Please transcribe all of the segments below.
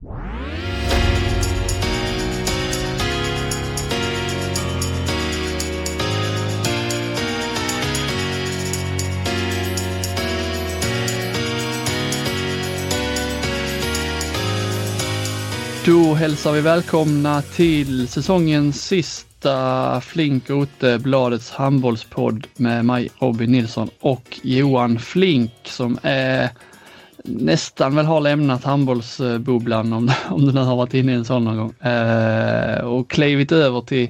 Då hälsar vi välkomna till säsongens sista Flink Ote, Bladets handbollspodd med mig Robin Nilsson och Johan Flink som är nästan väl har lämnat handbollsbubblan om, om du nu har varit inne i en sån någon gång eh, och klivit över till,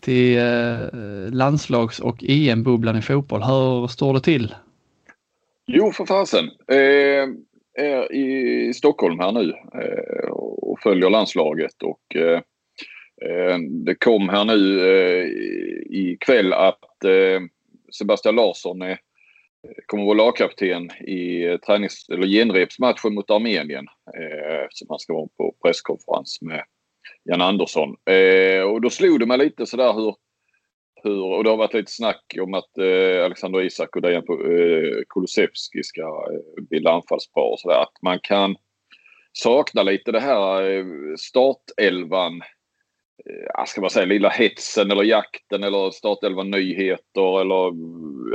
till eh, landslags och EM-bubblan i fotboll. Hur står det till? Jo, för fasen. Eh, är i Stockholm här nu eh, och följer landslaget. Och, eh, eh det kom här nu eh, ikväll att eh, Sebastian Larsson är, kommer att vara lagkapten i eh, tränings eller genrepsmatchen mot Armenien. Eh, som han ska vara på presskonferens med Jan Andersson. Eh, och då slog det mig lite sådär hur hur, och det har varit lite snack om att eh, Alexander Isak och Dejan eh, Kulusevski ska eh, bilda anfallspar och sådär. Att man kan sakna lite det här eh, startelvan, ska man säga, lilla hetsen eller jakten eller startelvan nyheter eller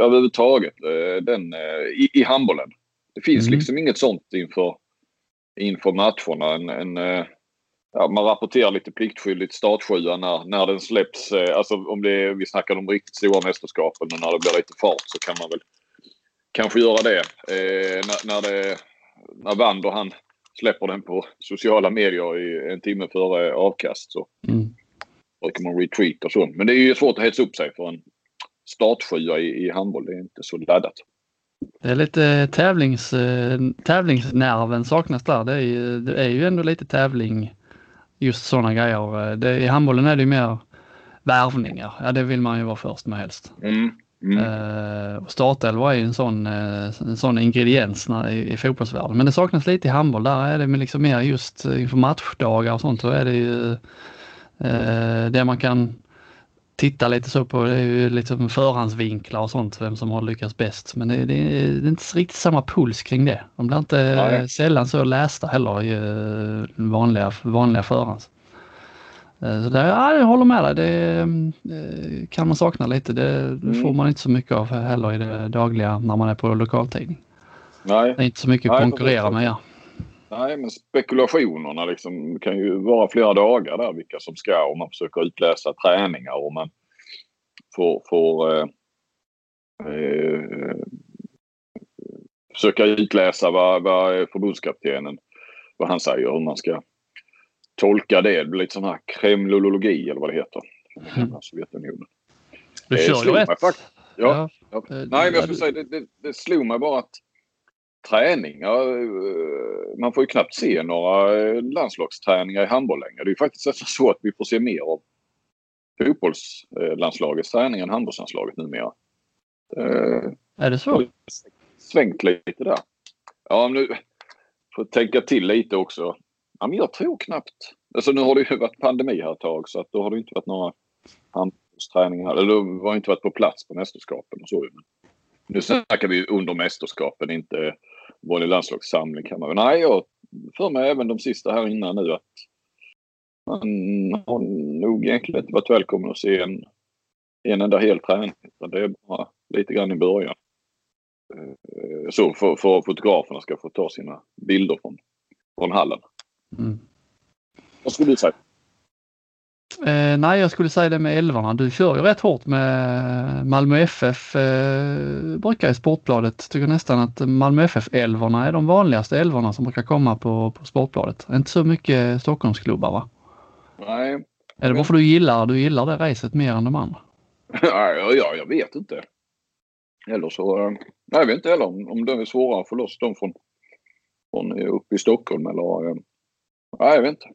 överhuvudtaget eh, den eh, i, i handbollen. Det finns mm. liksom inget sånt inför, inför matcherna. En, en eh, ja, man rapporterar lite pliktskyldigt startsjua när, när den släpps. Eh, alltså om det vi snackar om riktigt stora mästerskapen men när det blir lite fart så kan man väl kanske göra det. Eh, när, när, det, när Wander han släpper den på sociala medier i en timme före avkast så mm. Brukar man retreat och sånt. Men det är ju svårt att hetsa upp sig för en startsjua i, i handboll. Det är inte så laddat. Det är lite tävlings, eh, tävlingsnerven saknas där. Det är, ju, det är ju ändå lite tävling just sådana grejer. Det, I handbollen är det ju mer värvningar. Ja, det vill man ju vara först med helst. Mm. Mm. Uh, startelva är ju en sån, en sån ingrediens när, i, i fotbollsvärlden. Men det saknas lite i handboll. Där är det liksom mer just inför matchdagar och sånt. Så är det ju det man kan titta lite så på det är ju liksom förhandsvinklar och sånt, vem som har lyckats bäst. Men det, det, det är inte riktigt samma puls kring det. De blir inte ja, sällan så lästa heller i eh, vanliga, vanliga förhands. Eh, så det, ja, jag håller med dig, det eh, kan man sakna lite. Det, det får mm. man inte så mycket av heller i det dagliga när man är på lokaltidning. Nej. Det är inte så mycket att konkurrera med. Ja. Nej, men spekulationerna liksom kan ju vara flera dagar där vilka som ska om man försöker utläsa träningar och man får, får eh, eh, försöka utläsa vad, vad förbundskaptenen vad han säger, hur man ska tolka det. Det blir lite sån här kremlologi eller vad det heter. Mm. Sovjetunionen. Du kör ju rätt. Ja, ja. ja. Nej, men jag skulle säga det, det, det slog mig bara att träningar. Eh, man får ju knappt se några eh, landslagsträningar i handboll längre. Det är ju faktiskt nästan så att vi får se mer av fotbollslandslagets träning än handbollslandslaget numera. Eh, är det så? Svängt lite där. Ja, nu får tänka till lite också. Ja, men jag tror knappt. Alltså nu har det ju varit pandemi här ett tag så att då har det inte varit några handbollsträningar. Eller då har inte varit på plats på mästerskapen och så. Nu snackar vi under mästerskapen, inte vanlig landslagssamling kan man väl. Nej, jag för mig även de sista här innan nu att man har nog egentligen inte varit välkommen att se en, en enda hel träning. Det är bara lite grann i början. Eh, så för, för fotograferna ska få ta sina bilder från, från hallen. Mm. Vad skulle du säga? Eh, nej, jag skulle säga det med älvarna. Du kör ju rätt hårt med Malmö FF. Eh, brukar i Sportbladet tycker nästan att Malmö FF-älvorna är de vanligaste älvorna som brukar komma på, på Sportbladet. Inte så mycket Stockholmsklubbar va? Nej. Är det bara för du gillar, du gillar det racet mer än de andra? ja, ja, jag vet inte. Eller så, eh, nej, jag vet inte heller om, om det är svårare att få loss dem från från uppe i Stockholm eller... Eh, ja, jag vet inte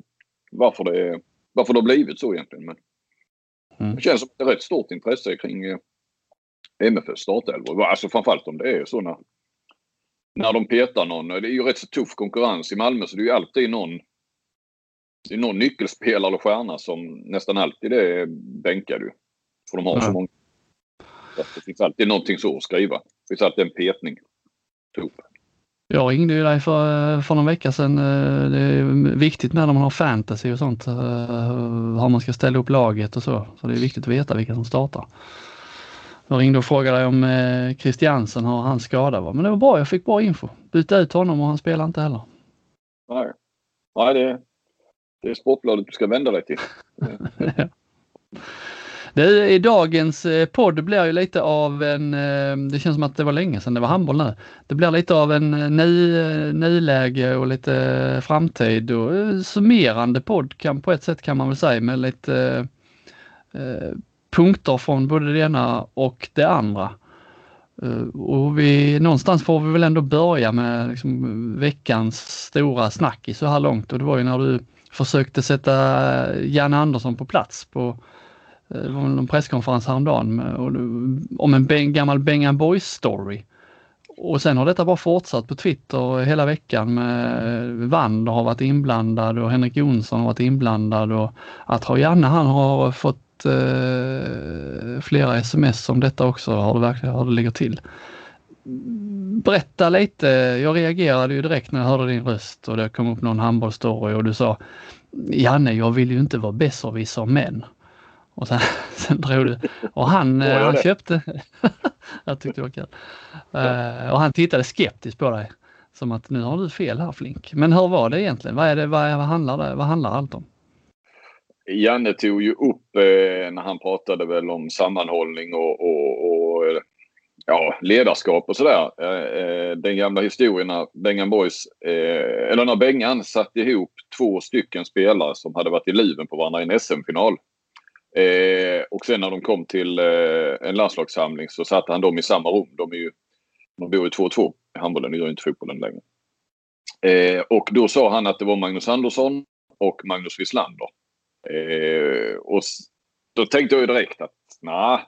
varför det, varför det har blivit så egentligen. Men mm. Det känns som ett rätt stort intresse kring eh, MFFs startelvor. Alltså framförallt om det är så när, när de petar någon. Det är ju rätt så tuff konkurrens i Malmö så det är ju alltid någon det är någon nyckelspelare eller stjärna som nästan alltid är bänkad ju. För de har så många. Det finns alltid någonting så att skriva. Det finns alltid en petning. Typ. Jag ringde ju dig för, för någon vecka sedan. Eh, det är viktigt när man har fantasy och sånt. Eh, hur man ska ställa upp laget och så. Så det är viktigt att veta vilka som startar. Jag ringde och frågade dig om eh, Christiansen har hans skada var. Men det var bra, jag fick bra info. Byta ut honom och han spelar inte heller. Nej, Nej det, det är Sportbladet du ska vända dig till. Det, I dagens eh, podd blir ju lite av en, eh, det känns som att det var länge sedan det var handboll nu. Det blir lite av en eh, ny, eh, nyläge och lite framtid och summerande podd kan, på ett sätt kan man väl säga med lite eh, punkter från både det ena och det andra. Och vi, någonstans får vi väl ändå börja med liksom veckans stora snack i så här långt och det var ju när du försökte sätta Janne Andersson på plats på Eh, det var någon presskonferens häromdagen om en gammal Bengan Boys story. Och sen har detta bara fortsatt på Twitter hela veckan med eh, Wander har varit inblandad och Henrik Jonsson har varit inblandad och att har Janne han har fått eh, flera sms om detta också, har det verkligen, hur det ligger till. Berätta lite, jag reagerade ju direkt när jag hörde din röst och det kom upp någon handbollsstory och du sa Janne, jag vill ju inte vara besserwisser men. Och sen, sen drog du. Och han, oh, han köpte... jag tyckte det var kul. Uh, och han tittade skeptiskt på dig. Som att nu har du fel här Flink. Men hur var det egentligen? Vad, är det, vad, vad, handlar, det, vad handlar allt om? Janne tog ju upp eh, när han pratade väl om sammanhållning och, och, och ja, ledarskap och sådär. Eh, eh den gamla historien när Bengan Boys, eh, eller när Bengan satte ihop två stycken spelare som hade varit i luven på varandra i en SM-final. Eh, och sen när de kom till eh, en landslagssamling så satte han dem i samma rum. De, är ju, de bor ju 2-2 i handbollen, det gör inte fotbollen längre. Eh, och då sa han att det var Magnus Andersson och Magnus Wislander. Eh, och då tänkte jag ju direkt att nej.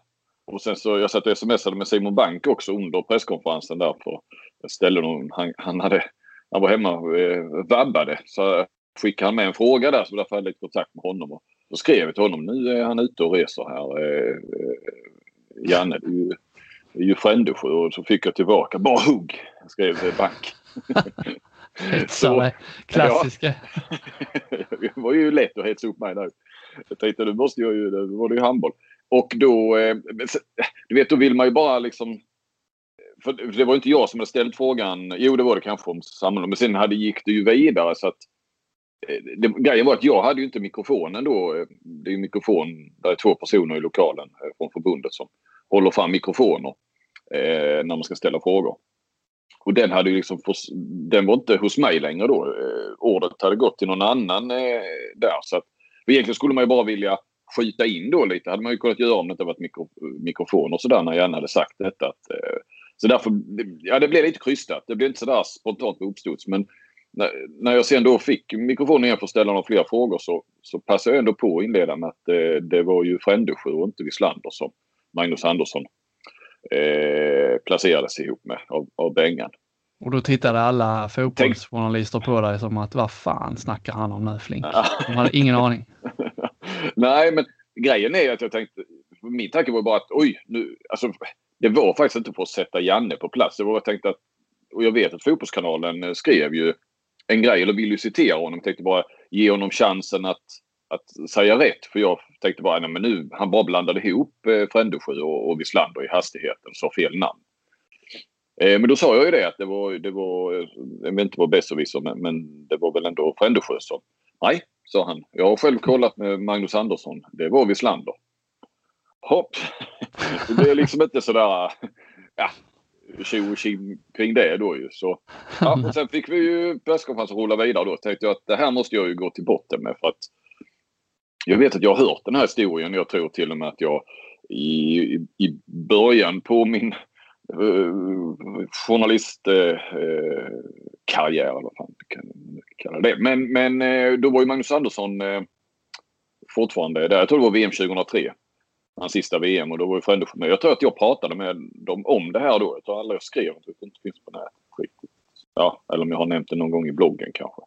Och sen så jag satt och smsade med Simon Bank också under presskonferensen där. på jag ställde någon, han, han, hade, han var hemma och eh, vabbade. Så skickade han med en fråga där så därför hade jag lite kontakt med honom. Och då skrev jag till honom, nu är han ute och reser här. Eh, eh, Janne, det är ju, Frändesjö och så fick jag tillbaka, bara hugg, skrev Bank. så, klassiska. Ja, det var ju lätt att hetsa upp mig nu. Jag tänkte nu måste jag ju, då var det ju handboll. Och då, eh, du vet då vill man ju bara liksom för det var inte jag som hade ställt frågan. Jo, det var det kanske om sammanhang. Men sen hade, gick det ju vidare så att Eh, Eh, det, grejen var att jag hade ju inte mikrofonen då. Eh, det är ju mikrofon, där är två personer i lokalen eh, från förbundet som håller fram mikrofoner eh, när man ska ställa frågor. Och den hade ju liksom, den var inte hos mig längre då. Eh, ordet hade gått till någon annan eh, där. Så att, egentligen skulle man ju bara vilja skjuta in då lite. hade man ju kunnat göra om det inte varit mikro, mikrofon och sådär när jag hade sagt detta. Att, eh, så därför, ja det blev lite krystat. Det blev inte sådär spontant uppstods. uppstuds. Men när, jag sen då fick mikrofonen igen för att ställa några fler frågor så, så passade jag ändå på att inleda med att eh, det var ju Frändesjö och inte Wislander som Magnus Andersson eh, placerades ihop med av, av Bengan. Och då tittade alla fotbollsjournalister på dig som att vad fan snackar han om nu Flink? De hade ingen aning. Nej, men grejen är att jag tänkte, min tanke var bara att oj, nu, alltså det var faktiskt inte för att sätta Janne på plats. Det var jag tänkte att, och jag vet att Fotbollskanalen skrev ju en grej, eller vill ju citera honom. Tänkte bara ge honom chansen att, att säga rätt. För jag tänkte bara, nej men nu, han bara blandade ihop eh, Frändesjö och, och Wislander i hastigheten. Sa fel namn. Eh, men då sa jag ju det att det var, det var eh, jag vet inte vad besserwisser men, men det var väl ändå Frändesjö som, nej, sa han. Jag har själv kollat med Magnus Andersson. Det var Wislander. Hopp! Det blev liksom inte sådär, ja, tjo och kring det då ju. Så, ja, och sen fick vi ju presskonferensen rulla vidare då. Tänkte jag att det här måste jag ju gå till botten med för att jag vet att jag har hört den här historien. Jag tror till och med att jag i, i början på min journalistkarriär eller vad fan kan kalla det. Men, men då var ju Magnus Andersson fortfarande där. Jag tror det var VM 2003. Hans sista VM och då var ju Frände med. Jag tror att jag pratade med dem om det här då. Jag tror aldrig jag skrev att det inte finns på nätet riktigt. Ja, eller om jag har nämnt det någon gång i bloggen kanske.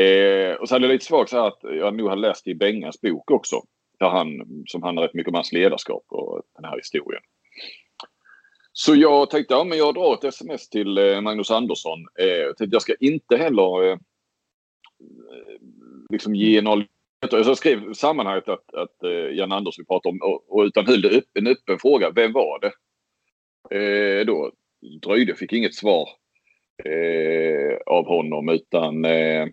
Eh, och så hade jag lite svagt så här att jag nog hade läst i Bengas bok också. Där han, som handlar rätt mycket om hans ledarskap och den här historien. Så jag tänkte, ja men jag drar ett sms till eh, Magnus Andersson. Eh, jag tänkte jag ska inte heller eh, liksom ge någon jag skrev sammanhanget att, att uh, Jan Andersson pratade om och, och utan höll upp, en öppen fråga. Vem var det? Eh, då dröjde, fick inget svar eh, av honom utan eh,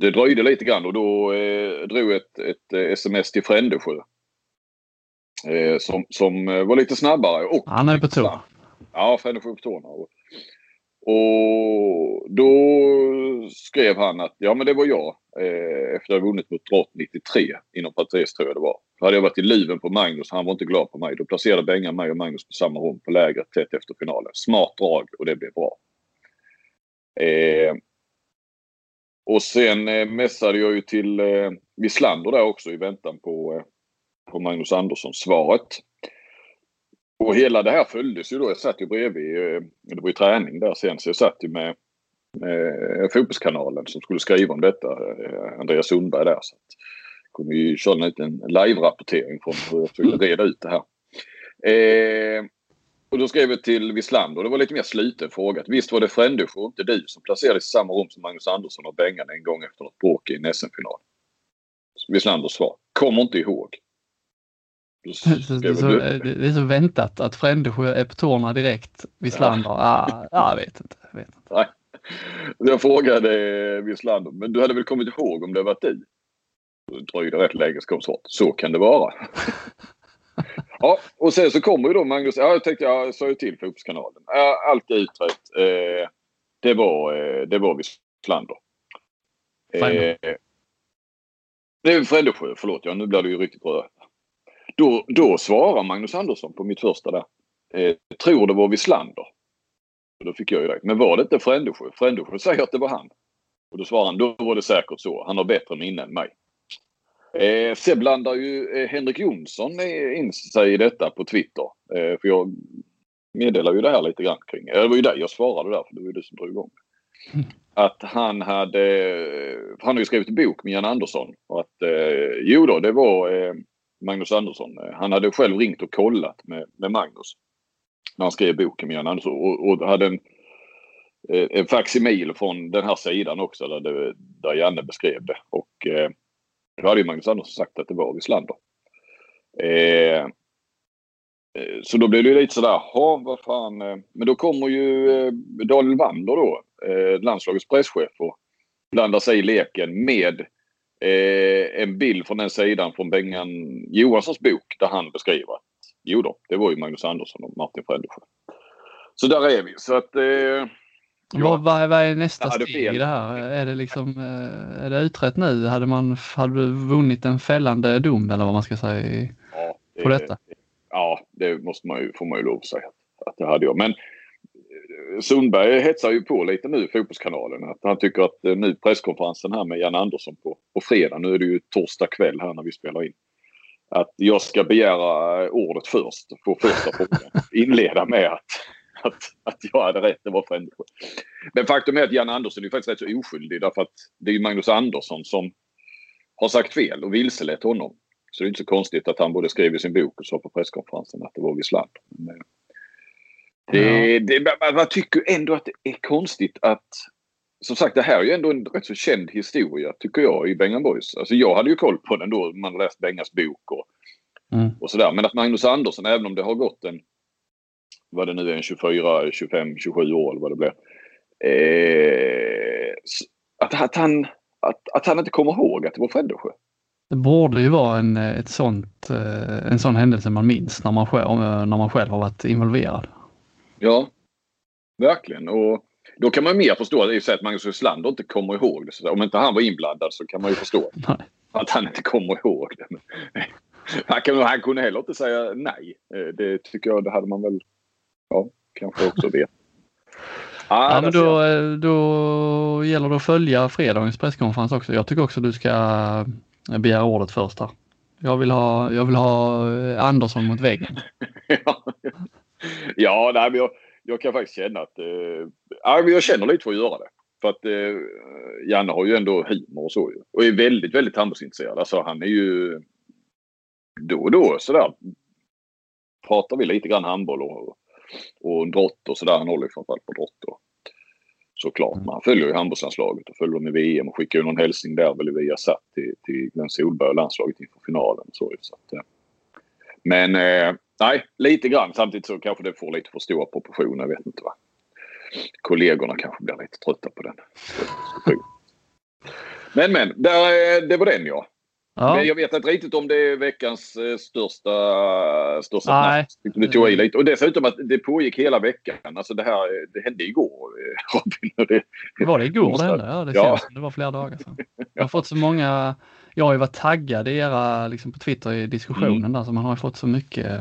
det dröjde lite grann och då eh, drog ett, ett sms till Frändesjö. Eh, som, som var lite snabbare. Och, Han är på tå. Ja, Frändesjö på tårna. Och, då skrev han att ja men det var jag eh, efter att ha vunnit mot Drott 93 inom parentes tror jag det var. Då hade jag varit i luven på Magnus han var inte glad på mig. Då placerade Bengan mig och Magnus på samma rum på lägret tätt efter finalen. Smart drag och det blev bra. Eh, och sen eh, mässade jag ju till eh, Wislander där också i väntan på, eh, på Magnus Andersson svaret. Och hela det här följdes ju då. Jag satt ju bredvid, eh, det var ju träning där sen, så jag satt ju med, med Fotbollskanalen som skulle skriva om detta. Eh, Andreas Sundberg där. Så att, kunde ju köra en liten live-rapportering från hur jag försökte reda ut det här. Eh, och då skrev jag till Wislander, det var lite mer sluten fråga. Visst var det Frändesjö inte du som placerades i samma rum som Magnus Andersson och Bengan en gång efter något bråk i en SM-final? Vislanders svar, kommer inte ihåg. Så, det, är så, väntat att Frändesjö är på tårna direkt. Wislander, ja. ah, jag vet inte. Jag, vet inte. Nej. jag frågade Wislander, men du hade väl kommit ihåg om det var du? Det dröjde rätt länge så kom. Så kan det vara. ja, och sen så kommer ju då Magnus. Ja, jag tänkte jag sa ju till Fotbollskanalen. Allt är utrett. Eh, det var, eh, det var Wislander. Eh, det är Frändesjö, förlåt. Ja, nu blir det ju riktigt rörigt. Då, då svarar Magnus Andersson på mitt första där. Eh, tror det var Wislander. då fick jag ju det. Men var det inte Frändesjö? Frändesjö säger att det var han. Och då svarar han, då var det säkert så. Han har bättre minne än mig. Eh, sen blandar ju eh, Henrik Jonsson in sig i detta på Twitter. Eh, för jag meddelar ju det här lite grann kring. Det var ju dig jag svarade där, för det var ju du som drog igång. Att han hade, han har ju skrivit en bok med Jan Andersson. Och att eh, jo då, det var eh, Magnus Andersson. Eh, han hade själv ringt och kollat med, med Magnus. När han skrev boken med Jan Andersson. Och, och hade en, eh, en facsimil från den här sidan också där, det, där Janne beskrev det. Och eh, då hade ju Magnus Andersson sagt att det var Wislander. Eh, eh så då blev det lite sådär, ja vad fan. Men då kommer ju eh, Daniel Wander då, eh, landslagets presschef och blandar sig i leken med eh, en bild från den sidan från Bengan Johanssons bok där han beskriver att jo då, det var ju Magnus Andersson och Martin Frändesjö. Så där är vi. Så att eh, vad, vad, vad är nästa steg i det här? Är det, liksom, eh, är det utrett nu? Hade, man, hade du vunnit en fällande dom eller vad man ska säga ja, det, på detta? Ja, det måste man ju, får man ju lov att säga att det hade jag. Men Sundberg hetsar ju på lite nu i Fotbollskanalen. Att han tycker att eh, nu presskonferensen här med Jan Andersson på, på fredag, nu är det ju torsdag kväll här när vi spelar in. Att jag ska begära ordet först, få första frågan. Inleda med att att, att jag hade rätt. Det var Frändesjö. Men faktum är att Jan Andersson är faktiskt rätt så oskyldig därför att det är Magnus Andersson som har sagt fel och vilselett honom. Så det är inte så konstigt att han både skrev i sin bok och sa på presskonferensen att det var Wislander. Det, det, man tycker ändå att det är konstigt att som sagt, det här är ju ändå en rätt så känd historia tycker jag i Bengan Boys. Alltså jag hade ju koll på den då man läst Bengas bok och, mm. och sådär. Men att Magnus Andersson, även om det har gått en vad det nu är, en 24, 25, 27 år eller vad det blir. Eh, att, att, han, att, att han inte kommer ihåg att det var Frändesjö. Det borde ju vara en, ett sånt, eh, en sån händelse man minns när man, själv, när man själv har varit involverad. Ja, verkligen. Och då kan man mer förstå det att Magnus Wislander inte kommer ihåg det. Så om inte han var inblandad så kan man ju förstå nej. att han inte kommer ihåg det. Han, kan, han kunde heller inte säga nej. Eh, det tycker jag, det hade man väl ja, kanske också vet. Ja, Ah, men där ser då, eh, då gäller det att följa fredagens presskonferens också. Jag tycker också du ska eh, begära ordet först här. Jag vill ha, jag vill ha Andersson mot väggen. ja, ja nej, men jag, jag kan faktiskt känna att... Eh, ja, men jag känner lite för att göra det. För att eh, Janne har ju ändå humor och så ju. Och är väldigt, väldigt handbollsintresserad. Alltså han är ju då och då sådär. Pratar vi lite grann handboll och, och drott och sådär. Han håller ju framförallt på drott då. Såklart. Men han följer ju handbollslandslaget och följer dem i VM och skickar ju någon hälsning där väl via satt till, till Glenn Solberg och landslaget inför finalen. och Så, så att, eh. Men eh, nej, lite grann. Samtidigt så kanske det får lite för stora proportioner. Jag vet inte va. Kollegorna kanske blir lite trötta på den. Men men, där, eh, det var den ja. Ja, Men jag vet inte riktigt om det är veckans eh, största, största Nej. Du tog i lite. Och dessutom att det pågick hela veckan. Alltså det här eh, det hände igår Robin. Det, var det igår det hände? Ja, det Ja. känns det var flera dagar sedan. Jag har fått så många, jag har ju varit taggad i era, liksom på Twitter i diskussionen Mm. där så man har ju fått så mycket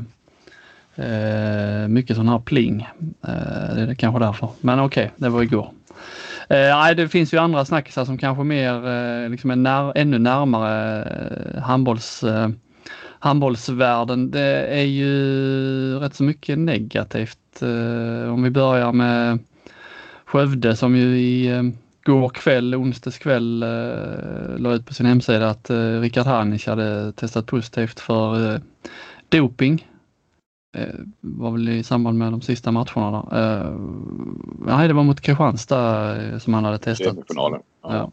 eh, mycket sån här pling. Eh, det är kanske därför. Men okej, det var igår. Eh, nej, det finns ju andra snackisar som kanske mer eh, liksom är när, ännu närmare eh, handbolls, eh, handbollsvärlden. Det är ju rätt så mycket negativt. Eh, om vi börjar med Skövde som ju i eh, går kväll, onsdags kväll, eh, la ut på sin hemsida att eh, Rickard Hanic hade testat positivt för eh, doping. Eh, var väl i samband med de sista matcherna där. Eh, nej, det var mot Kristianstad eh, som han hade testat. semifinalen. Ja. Ja.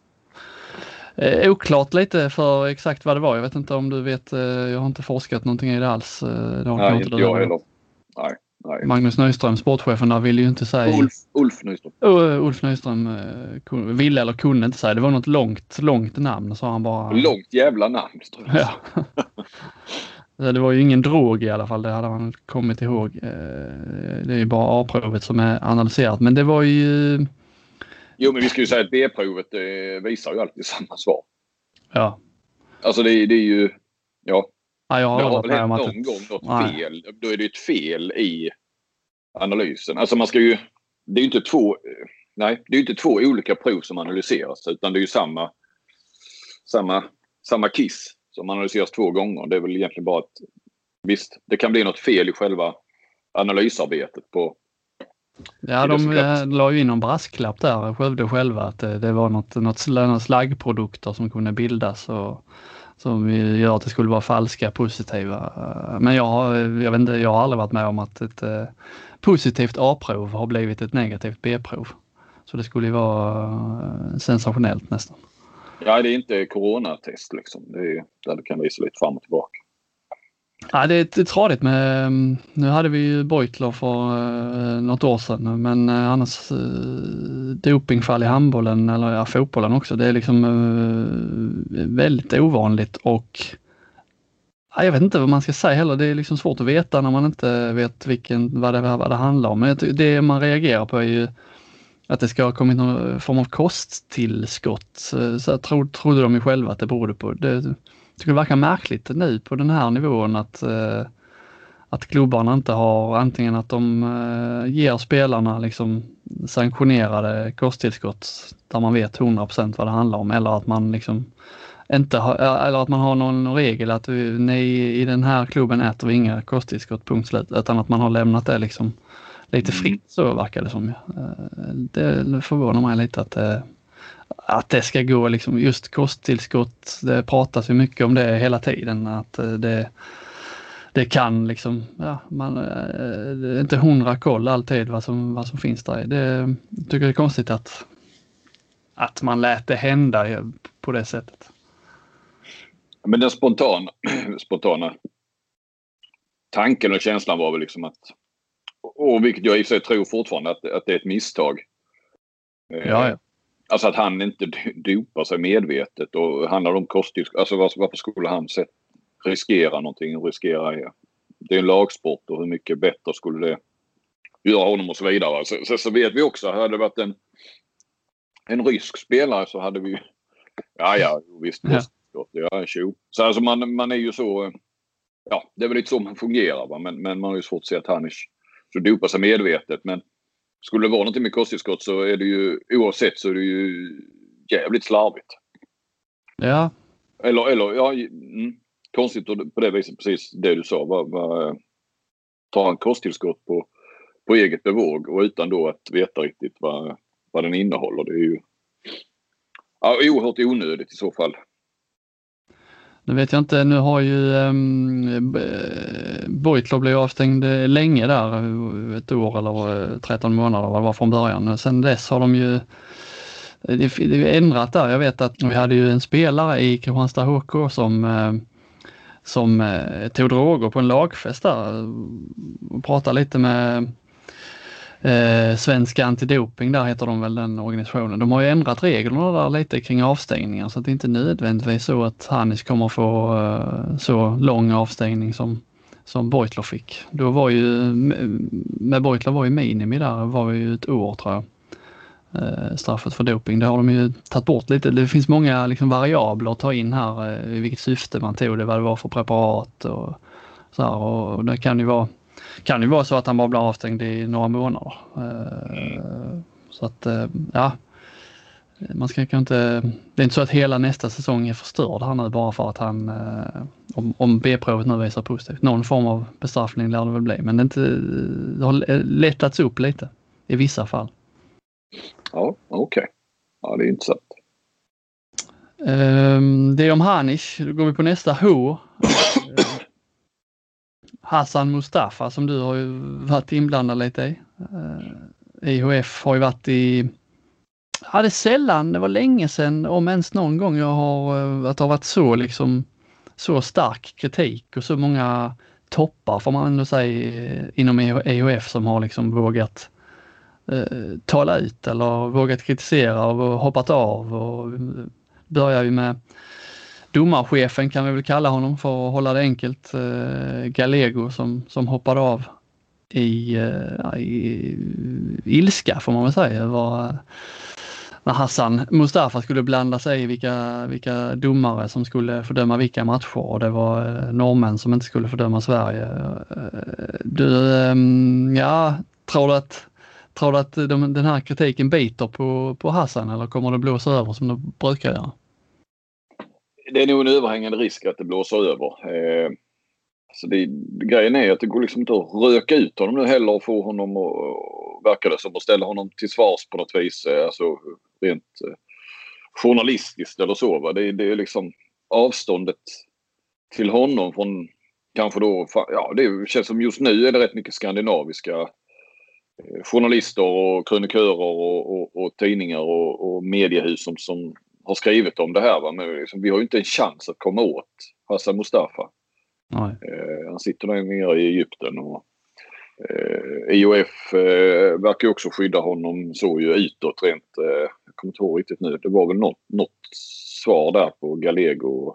Eh, oklart lite för exakt vad det var. Jag vet inte om du vet, eh, jag har inte forskat någonting i det alls. Eh, det har Nej, inte jag heller. Nej, nej. Magnus Nyström, sportchefen där, ville ju inte säga Ulf, Ulf Nyström. Uh, Ulf Nyström uh, ville eller kunde inte säga. Det var något långt, långt namn sa han bara. Långt jävla namn. Ja. Så det var ju ingen drog i alla fall, det hade han kommit ihåg. Eh, Det är ju bara A-provet som är analyserat, men det var ju, Jo, men vi ska ju säga att B-provet eh, visar ju alltid samma svar. ja. Alltså det, är- det är ju... Ja, ja jag har det har väl hänt någon gång något Nej. fel. Då är det ett fel i analysen. Alltså man ska ju... Det är ju inte två... eh, Nej, det är ju inte två olika prov som analyseras utan det är ju samma, samma, samma kiss som analyseras två gånger. Det är väl egentligen bara att visst, det kan bli något fel i själva analysarbetet på... Ja, de eh, la ju in en brasklapp där, Skövde själva, att det, det var något, något slaggprodukter som kunde bildas och som gör att det skulle vara falska positiva. Eh, Men jag jag vet inte, jag har aldrig varit med om att ett eh, positivt A-prov har blivit ett negativt B-prov. Så det skulle ju vara eh, sensationellt nästan. Ja, det är inte coronatest liksom. Det är där du kan visa lite fram och tillbaka. Ja, det är det är tradigt med, mm, nu hade vi ju Beutler för eh, något år sedan, men eh, annars eh, dopingfall i handbollen eller ja, fotbollen också, det är liksom eh, väldigt ovanligt och ja, jag vet inte vad man ska säga heller. Det är liksom svårt att veta när man inte vet vilken, vad, det, vad det handlar om. Men det man reagerar på är ju att det ska ha kommit någon eh, form av kosttillskott. Så, Så tro, trodde de ju själva att det berodde på. Det, tycker det verkar märkligt nu på den här nivån att, eh, att klubbarna inte har antingen att de eh, ger spelarna liksom sanktionerade kosttillskott där man vet 100% vad det handlar om eller att man liksom inte har, eh, eller att man har någon regel att vi, nej, i den här klubben äter vi inga kosttillskott, punkt slut, utan att man har lämnat det liksom lite fritt så verkar det som. Eh, Det förvånar mig lite att det, att det ska gå liksom just kosttillskott. Det pratas ju mycket om det hela tiden att eh, det, det kan liksom, ja, man, eh, är inte hundra koll alltid vad som, vad som finns där. Det, jag tycker det är konstigt att, att man lät det hända eh, på det sättet. Men den spontana, spontana tanken och känslan var väl liksom att, och vilket jag i och för sig tror fortfarande, att, att det är ett misstag. Eh, Ja, ja. Alltså att han inte dopar sig medvetet och handlar om kosttillskott. Alltså varför, skulle han sett, riskera någonting och riskera... ja. Det är en lagsport och hur mycket bättre skulle det göra honom och så vidare. Så, så, så vet vi också, hade det varit en, en rysk spelare så hade vi. Ja, ja, visst. Ja. kosttillskott, Ja, tjo. Så alltså man, man är ju så... Ja, det är väl lite så man fungerar va. Men, men man har ju svårt att se att Hanish så dopa sig medvetet. Men skulle det vara någonting med kosttillskott så är det ju oavsett så är det ju jävligt slarvigt. Ja. Eller, eller ja, mm, konstigt på det viset precis det du sa. Va, va, ta en kosttillskott på, på eget bevåg och utan då att veta riktigt vad, vad den innehåller. Det är ju ja, oerhört onödigt i så fall. Nu vet jag inte, nu har ju um, Beutler blivit avstängd eh, länge där, eh, ett år eller eh, 13 månader vad det var från början. Sen dess har de ju det, det är ändrat där. Jag vet att vi hade ju en spelare i Kristianstad HK som som tog droger på en lagfest där och pratade lite med eh, Svenska Antidoping, där heter de väl den organisationen. De har ju ändrat reglerna där lite kring avstängningar så att det inte nödvändigtvis så att Hannes kommer få eh, så lång avstängning som, som Beutler fick. Då var ju, med Beutler var ju minimi där, var ju ett år tror jag. Eh, straffet för doping. Det har de ju tagit bort lite. Det finns många liksom, variabler att ta in här eh, i vilket syfte man tog det, vad det var för preparat och så här. Och det kan ju vara, kan ju vara så att han bara blir avstängd i några månader. Eh, så att ja, man ska kanske inte, det är inte så att hela nästa säsong är förstörd här nu bara för att han, om, om B-provet nu visar positivt. Någon form av bestraffning lär det väl bli, men det, inte, det har lättats upp lite i vissa fall. Ja, okej. Okay. Ja, det är intressant. Um, det är om Hanish. Då går vi på nästa H. Hassan Mustafa som du har ju varit inblandad lite i. Eh, uh, IHF har ju varit i, ja det är sällan, det var länge sedan om ens någon gång jag har, uh, att det har varit så liksom, så stark kritik och så många toppar får man ändå säga eh, inom IHF som har liksom vågat eh, tala ut eller vågat kritisera och hoppat av. Och börjar ju med domarchefen kan vi väl kalla honom för att hålla det enkelt. Eh, Gallego som, som hoppade av i, eh, i ilska får man väl säga. Var, när Hassan Mustafa skulle blanda sig i vilka, vilka domare som skulle fördöma vilka matcher och det var eh, norrmän som inte skulle fördöma Sverige. Eh, du, ehm, ja, tror du att Tror du att de, den här kritiken biter på, på Hassan eller kommer det blåsa över som det brukar göra? Det är nog en överhängande risk att det blåser över. Eh, så det, grejen är att det går liksom inte att röka ut honom nu heller och få honom att, eh, verkar det som, att ställa honom till svars på något vis. Eh, alltså rent eh, journalistiskt eller så. Va? Det, det är liksom avståndet till honom från kanske då, ja det känns som just nu är det rätt mycket skandinaviska eh, journalister och krönikörer och, och, och tidningar och, och mediehus som, som har skrivit om det här. Va? Men liksom, vi har ju inte en chans att komma åt Hassan Mustafa. Eh, han sitter där nere i Egypten. Och, eh, IOF eh, verkar också skydda honom så ju utåt rent. Eh, jag kommer inte ihåg riktigt nu. Det var väl något, något svar där på Gallego.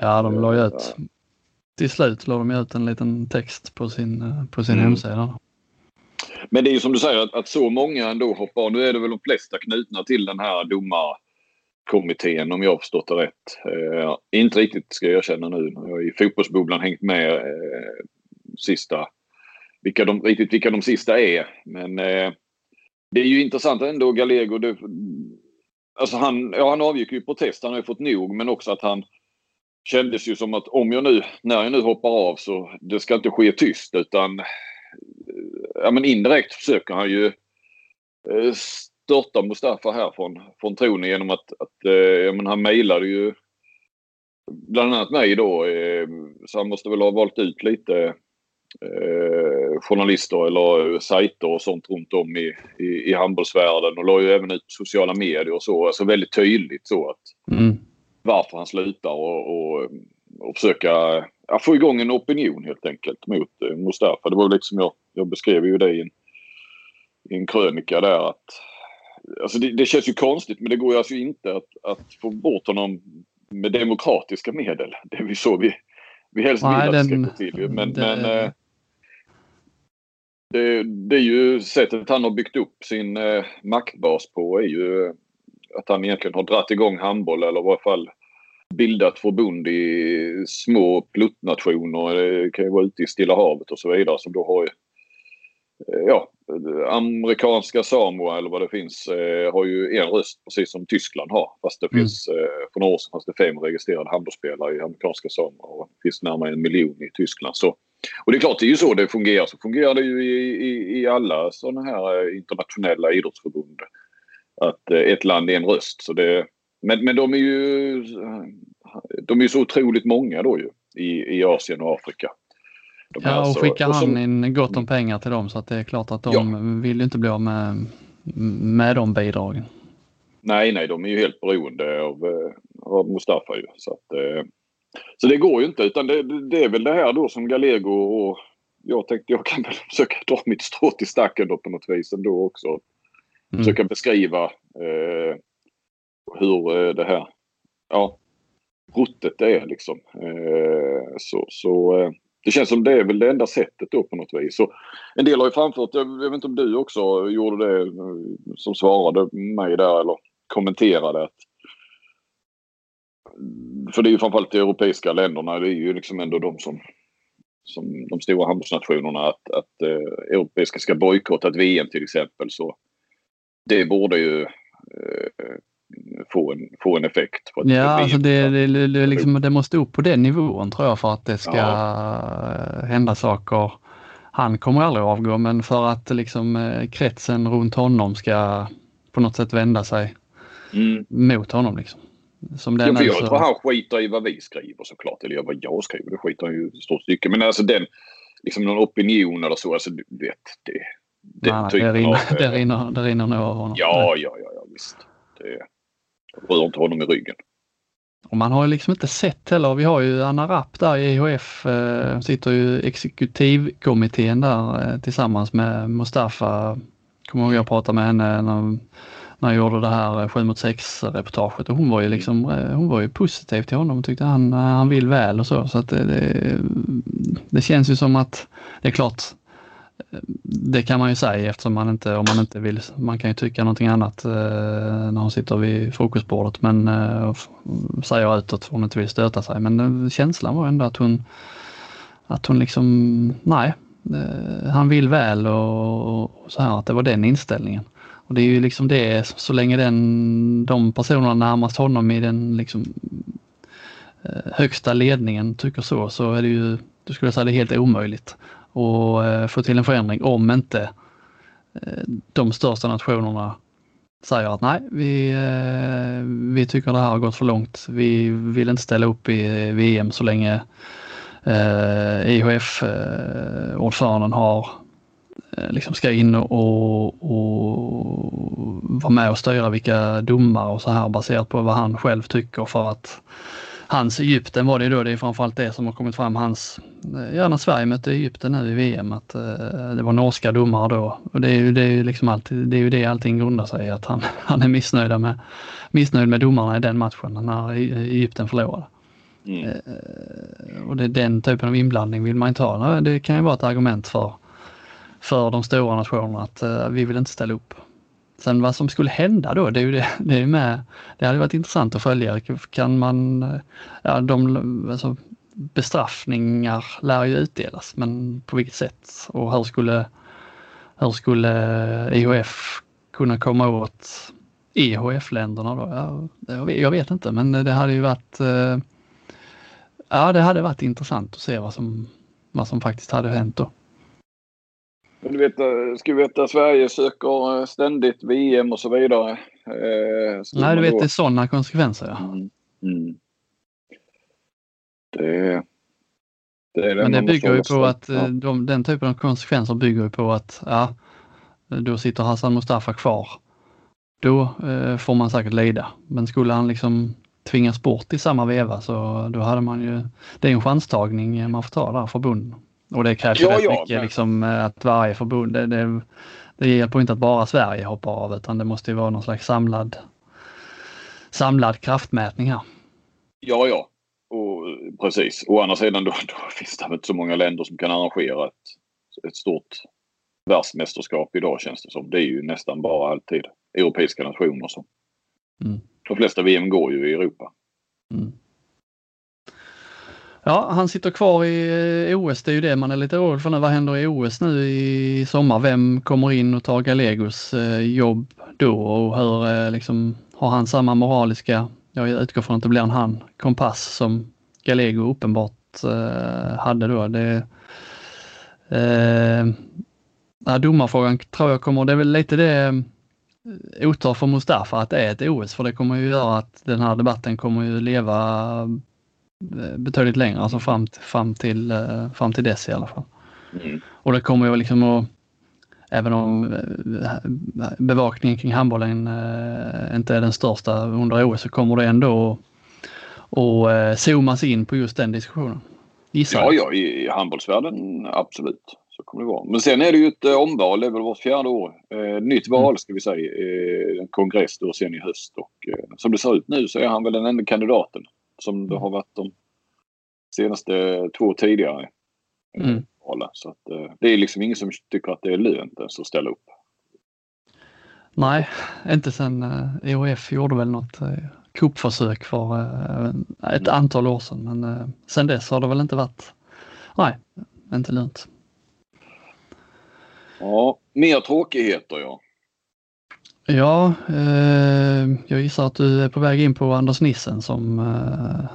Ja, de la ju ut. Till slut la de ut en liten text på sin, eh, på sin mm. hemsida. Men det är ju som du säger att, att så många ändå hoppar Nu är det väl de flesta knutna till den här Kommittén om jag har förstått det rätt. Eh, inte riktigt ska jag erkänna nu när jag i fotbollsbubblan hängt med eh, sista vilka de, riktigt vilka de sista är. Men eh, det är ju intressant ändå Gallego. Det, alltså han, ja, han avgick ju i protest. Han har ju fått nog men också att han kändes ju som att om jag nu, när jag nu hoppar av så det ska inte ske tyst utan eh, ja, men indirekt försöker han ju eh, störta Mustafa här från, från tronen genom att, att eh, men han mejlade ju bland annat mig då. Eh, så han måste väl ha valt ut lite eh, journalister eller sajter och sånt runt om i, i, i handbollsvärlden och la ju även ut på sociala medier och så. Alltså väldigt tydligt så att mm. varför han slutar och, och, och försöka ja, få igång en opinion helt enkelt mot eh, Mustafa. Det var lite som jag, jag beskrev ju det i en, i en krönika där att Alltså det, det, känns ju konstigt men det går ju alltså inte att, att få bort honom med demokratiska medel. Det är ju så vi, vi helst vill att det ska gå till. Men, det... men eh, det, det, är ju sättet han har byggt upp sin eh, maktbas på är ju att han egentligen har dragit igång handboll eller i varje fall bildat förbund i små pluttnationer. Det kan ju vara ute i Stilla havet och så vidare som då har ja, amerikanska Samoa eller vad det finns eh, har ju en röst precis som Tyskland har. Fast det mm. finns, eh, för några år sedan fanns det fem registrerade handbollsspelare i amerikanska Samoa och det finns närmare en miljon i Tyskland. Så, och det är klart, det är ju så det fungerar. Så fungerar det ju i, i, i alla sådana här eh, internationella idrottsförbund. Att eh, ett land är en röst. Så det, men, men de är ju de är så otroligt många då ju i, i Asien och Afrika. Ja, och skickar och som, han in gott om pengar till dem så att det är klart att de ja. vill inte bli av med, med de bidragen. Nej, nej, de är ju helt beroende av, eh, av Mustafa ju. Så, att, eh, så det går ju inte utan det, det är väl det här då som Galego och jag tänkte jag kan väl försöka dra mitt strå till stacken då på något vis ändå också. Mm. Försöka beskriva eh, hur eh, det här, ja, ruttet det är liksom. Eh, så, så eh, det känns som det är väl det enda sättet då på något vis. Så en del har ju framfört, jag vet inte om du också gjorde det som svarade mig där eller kommenterade att för det är ju framförallt de europeiska länderna, det är ju liksom ändå de som, som de stora handbollsnationerna att, att eh, europeiska ska bojkotta ett VM till exempel så det borde ju eh, få en, få en effekt. ja, alltså det, det, det, liksom, det måste upp på den nivån tror jag för att det ska ja. hända saker. Han kommer aldrig avgå men för att liksom eh, kretsen runt honom ska på något sätt vända sig mm. mot honom. Liksom. Som den ja, för jag så... tror han skiter i vad vi skriver såklart. Eller vad jag skriver, det skiter han ju i stort stycke. Men alltså den, liksom någon opinion eller så, alltså du vet. Det, den Nej, det, rinner, av, det, rinner, det rinner nog av honom. Ja, ja, ja, ja visst. Det, rör inte honom i ryggen. Och man har ju liksom inte sett heller, vi har ju Anna Rapp där i EHF, eh, sitter ju exekutivkommittén där eh, tillsammans med Mustafa. Kommer ihåg jag pratade med henne när, när jag gjorde det här eh, 7 mot 6 reportaget och hon var ju liksom, eh, hon var ju positiv till honom och tyckte han, eh, han vill väl och så. Så att det, det, det känns ju som att det är klart det kan man ju säga eftersom man inte, om man inte vill, man kan ju tycka någonting annat eh, när hon sitter vid frukostbordet men eh, säger utåt hon inte vill stöta sig. Men eh, känslan var ändå att hon, att hon liksom, nej, eh, han vill väl och, och, så här att det var den inställningen. Och det är ju liksom det, så länge den, de personerna närmast honom i den liksom eh, högsta ledningen tycker så, så är det ju, du skulle säga det är helt omöjligt och eh, få till en förändring om inte eh, de största nationerna säger att nej, vi, eh, vi tycker det här har gått för långt. Vi vill inte ställa upp i VM så länge IHF-ordföranden har liksom ska in och, och vara med och styra vilka domar och så här baserat på vad han själv tycker för att hans Egypten var det då, det är framförallt det som har kommit fram hans, eh, ja när Sverige mötte Egypten nu i VM, att uh, det var norska domare då. Och det är ju, det är ju liksom alltid, det är ju det allting grundar sig i, att han, han är missnöjd med, missnöjd med domarna i den matchen när Egypten förlorade. Mm. Uh, och det, den typen av inblandning vill man inte ha. Det kan ju vara ett argument för, för de stora nationerna att vi vill inte ställa upp. Sen vad som skulle hända då, det är ju det, det är med, det hade varit intressant att följa. Kan man, eh, ja de, alltså, bestraffningar lär ju utdelas, men på vilket sätt och hur skulle, hur skulle IHF kunna komma åt EHF-länderna då? Ja, jag vet inte, men det hade ju varit, eh, ja det hade varit intressant att se vad som, vad som faktiskt hade hänt då. Men du vet, eh, ska vi veta, Sverige söker eh, ständigt VM och så vidare. Eh, Nej, du vet, då... det är sådana konsekvenser. Ja. Mm. Mm. Det, det Men det bygger ju på att ja. de, den typen av konsekvenser bygger ju på att ja, då sitter Hassan Mustafa kvar. Då eh, får man säkert lida. Men skulle han liksom tvingas bort i samma veva så då hade man ju, det är en chanstagning man får ta där förbunden. Och det krävs ja, rätt ja, mycket men... liksom, eh, att varje förbund, det, det, det hjälper inte att bara Sverige hoppar av utan det måste ju vara någon slags samlad, samlad kraftmätning här. Ja, ja. Och, precis. Å andra sidan då, då finns det inte så många länder som kan arrangera ett, ett stort världsmästerskap idag känns det som. Det är ju nästan bara alltid europeiska nationer som. Mm. De flesta VM går ju i Europa. Mm. Ja, han sitter kvar i eh, OS. Det är ju det man är lite orolig för nu. Vad händer i OS nu i sommar? Vem kommer in och tar Galegos eh, jobb då och hur eh, liksom har han samma moraliska, jag utgår från att det blir en han, kompass som Galego uppenbart hade då. Det, eh, ja, domarfrågan tror jag kommer, det är väl lite det otur för Mustafa att det är ett OS för det kommer ju göra att den här debatten kommer ju leva betydligt längre, alltså fram, fram, till, eh, fram till dess i alla fall. Mm. Och det kommer ju liksom att, även om eh, bevakningen kring handbollen inte är den största under OS så kommer det ändå att zoomas in på just den diskussionen. Gissar ja, ja, i handbollsvärlden absolut. Så kommer det vara. Men sen är det ju ett omval, det är väl vart fjärde år. Eh, nytt val mm. ska vi säga. Eh, en kongress då sen i höst och eh, som det ser ut nu så är han väl den enda kandidaten som det har varit de senaste två tidigare mm. Så att, eh, det är liksom ingen som tycker att det är lönt ens att ställa upp. Nej, inte sen EOF gjorde väl något kuppförsök för ett mm. antal år sedan men sen dess har det väl inte varit, nej, inte lönt. Ja, mer tråkigheter ja. Ja, eh, jag gissar att du är på väg in på Anders Nissen som eh,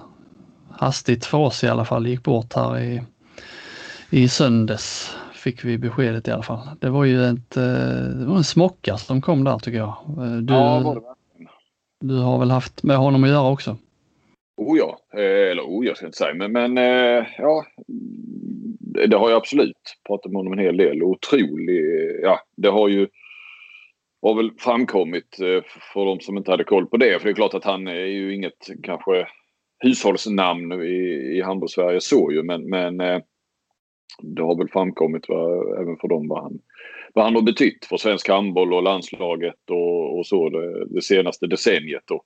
hastigt för oss i alla fall gick bort här i, i söndags. Fick vi beskedet i alla fall. Det var ju ett, eh, det var en smocka som kom där tycker jag. Eh, du, ja, var det Du har väl haft med honom att göra också? Oh ja, eh, eller oh jag ska inte säga men, men ja. Det har jag absolut pratat med honom en hel del. Otrolig, ja det har ju har väl framkommit eh, för de som inte hade koll på det. För det är klart att han är ju inget kanske hushållsnamn i, i handbolls-Sverige så ju men, men eh, det har väl framkommit va, även för dem vad han, vad han har betytt för svensk handboll och landslaget och, och så det, det, senaste decenniet. Och,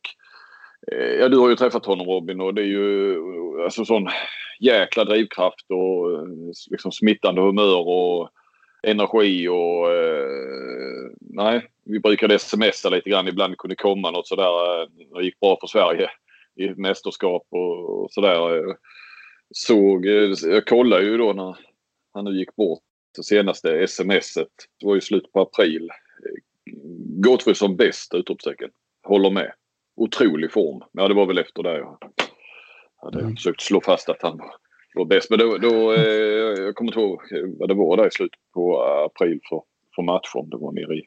eh, ja, du har ju träffat honom Robin och det är ju alltså sån jäkla drivkraft och liksom smittande humör och energi och eh, nej, vi brukade smsa lite grann ibland kunde komma något sådär. Eh, det gick bra för Sverige i mästerskap och, och sådär. Såg, eh, jag kollade ju då när han nu gick bort det senaste smset. Det var ju slut på april. Gottfrid som bäst! Utropstecken. Håller med. Otrolig form. Ja det var väl efter det jag hade mm. försökt slå fast att han var var bäst. Men då, då eh, jag kommer inte ihåg vad det var där i slutet på april för, för om Det var nere i,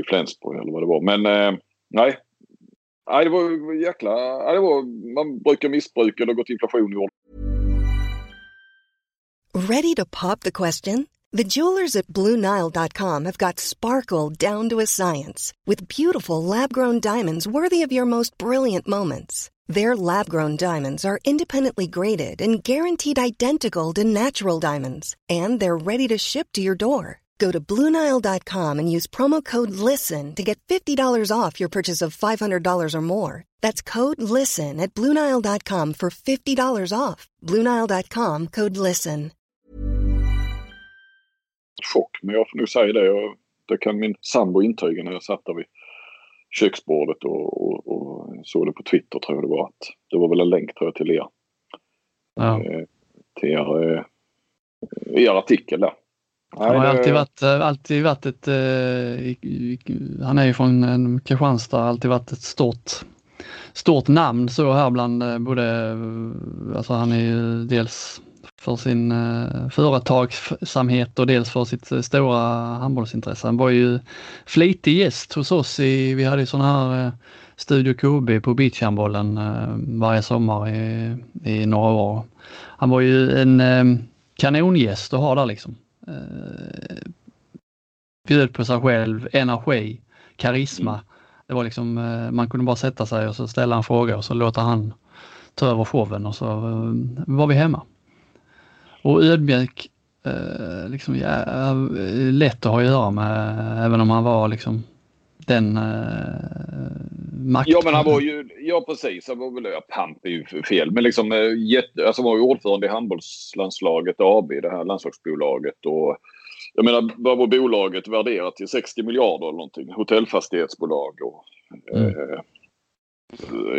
i Flensburg eller vad det var. Men eh, nej. Nej, det var jäkla... Nej, det var, man brukar missbruka det har gått inflation i år. Ready to pop the question? The jewelers at BlueNile.com have got sparkle down to a science with beautiful lab-grown diamonds worthy of your most brilliant moments. Their lab grown diamonds are independently graded and guaranteed identical to natural diamonds, and they're ready to ship to your door. Go to Bluenile.com and use promo code LISTEN to get $50 off your purchase of $500 or more. That's code LISTEN at Bluenile.com for $50 off. Bluenile.com code LISTEN. Chock, men jag får nog säga det. Det kan min sambo intyga när jag satt där vid köksbordet och, och, och såg det på Twitter tror jag det var. Att det var väl en länk tror jag till er. Ja. Eh, till er, eh, er artikel där. Han har alltid varit, eh, alltid varit ett, han är ju från Kristianstad, alltid varit ett stort, stort namn så här bland både, alltså han är ju dels för sin eh, företagsamhet och dels för sitt eh, stora handbollsintresse. Han var ju flitig gäst hos oss i, vi hade ju sån här eh, Studio KB på beachhandbollen varje sommar i, i några år. Han var ju en kanongäst att ha där liksom. Bjöd på sig själv, energi, karisma. Det var liksom, man kunde bara sätta sig och så ställa en fråga och så låta han ta över showen och så var vi hemma. Och ödmjuk, eh, liksom, ja, lätt att ha att göra med, även om han var liksom den eh, makt... Ja men han var ju, ja precis, han var väl, ja, pamp är ju fel, men liksom eh, jätte, alltså var ju ordförande i handbollslandslaget AB, det här landslagsbolaget. Och jag menar vad var bolaget värderat till? 60 miljarder eller någonting, hotellfastighetsbolag och mm. eh,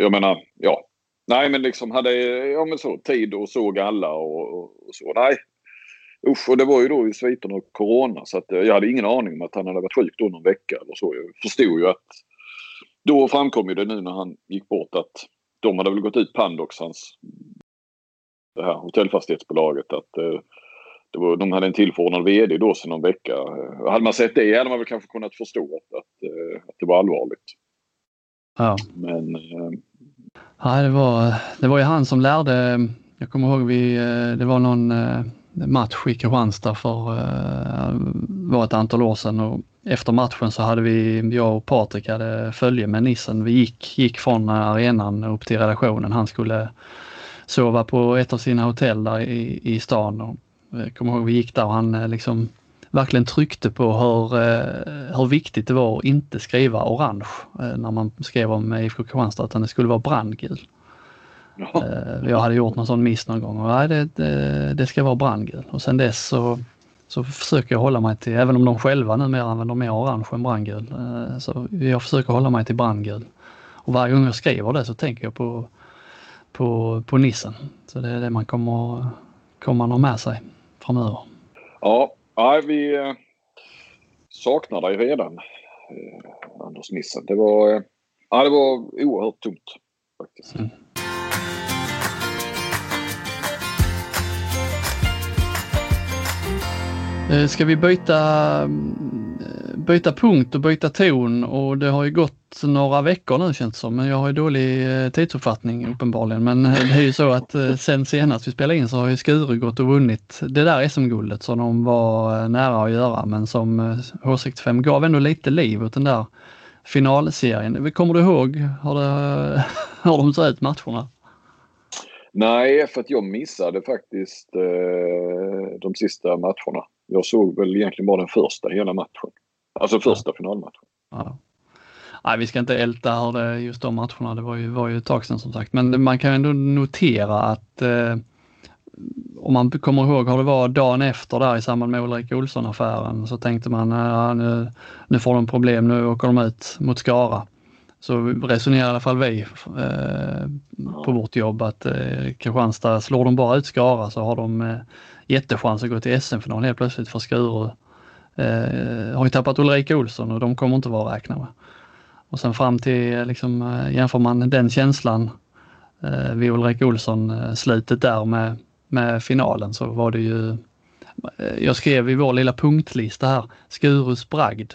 jag menar, ja, nej men liksom hade ja, men så, tid och såg alla och, och, och så. Nej, Usch, och det var ju då i sviterna av Corona så att eh, jag hade ingen aning om att han hade varit sjuk då någon vecka eller så. Jag förstod ju att då framkom ju det nu när han gick bort att de hade väl gått ut Pandox, hans det här hotellfastighetsbolaget, att eh, det var, de hade en tillförordnad VD då sedan någon vecka. Eh, hade man sett det hade man väl kanske kunnat förstå att, att, att det var allvarligt. Ja. Men... Ja, det var, det var ju han som lärde, jag kommer ihåg vi, eh, det var någon eh, match i Kristianstad för uh, var ett antal år sedan och efter matchen så hade vi, jag och Patrik hade följe med Nissen. Vi gick, gick från arenan upp till redaktionen. Han skulle sova på ett av sina hotell där i, i stan. Och jag kommer ihåg vi gick där och han liksom verkligen tryckte på hur, uh, hur viktigt det var att inte skriva orange uh, när man skrev om IFK Kristianstad utan det skulle vara brandgul. Ja. Eh, jag hade gjort någon sån miss någon gång och nej, det, det, det ska vara brandgul. Och sen dess så, så försöker jag hålla mig till, även om de själva numera använder mer orange än brandgul, eh, så jag försöker hålla mig till brandgul. Och varje gång jag skriver det så tänker jag på, på, på nissen. Så det är det man kommer, kommer man ha med sig framöver. Ja, ja vi eh, saknar dig redan, eh, Anders Nissen. Det var, eh, ja, det var oerhört tungt faktiskt. Mm. Ska vi byta, mm, byta punkt och byta ton och det har ju gått några veckor nu känns det som, men jag har ju dålig eh, tidsuppfattning uppenbarligen. Men eh, det är ju så att eh, sen senast vi spelade in så har ju Skuru gått och vunnit det där SM-guldet som de var nära att göra men som H65 gav ändå lite liv åt den där finalserien. Kommer du ihåg hur, det, hur de såg ut matcherna? Nej, för att jag missade faktiskt eh, de sista matcherna. Jag såg väl egentligen bara den första hela matchen. Alltså första ja. finalmatchen. Ja. Nej, vi ska inte älta hur det just de matcherna, det var ju, var ju ett tag sedan som sagt. Men man kan ändå notera att eh, om man kommer ihåg hur det var dagen efter där i samband med Ulrika Olsson-affären så tänkte man äh, nu, nu får de problem, nu åker de ut mot Skara. Så resonerar i alla fall vi eh, på vårt jobb att eh, Kristianstad, slår de bara ut Skara så har de eh, jättechans att gå till SM-final helt plötsligt för Skuru. Eh, har ju tappat Ulrika Olsson och de kommer inte vara att räkna med. Och sen fram till, eh, liksom, eh, jämför man den känslan eh, vid Ulrika Olsson-slutet eh, där med, med finalen så var det ju, jag skrev i vår lilla punktlista här, Skurus bragd?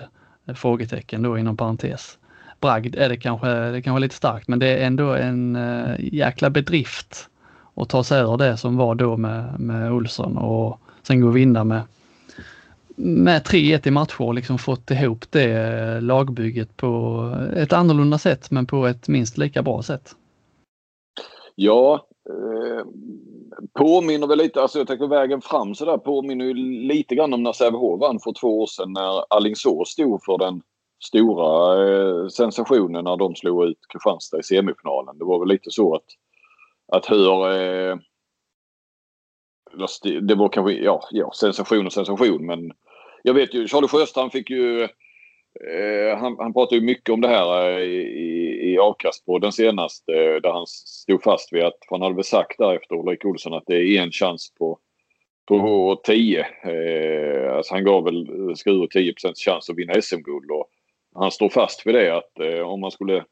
Frågetecken då inom parentes bragd är det kanske, det kanske lite starkt men det är ändå en äh, jäkla bedrift att ta sig ur det som var då med, med Olsson och sen gå och vinna med, med 3-1 i matcher och liksom fått ihop det eh, lagbygget på ett annorlunda sätt men på ett minst lika bra sätt. Ja, eh, påminner väl lite, alltså jag tänker vägen fram sådär påminner ju lite grann om när Sävehof vann för två år sedan när Alingsås stod för den stora eh, sensationen när de slog ut Kristianstad i semifinalen. Det var väl lite så att, att hur... Eh, det var kanske, ja, ja, sensation och sensation men jag vet ju, Charlie Sjöstrand fick ju eh, han, han pratade ju mycket om det här eh, i, i avkast på den senaste eh, där han stod fast vid att, han hade väl sagt där efter Ulrik Olsson att det är en chans på på 10. Eh, alltså han gav väl eh, Skuru 10% chans att vinna SM-guld han står fast vid det att eh, om man skulle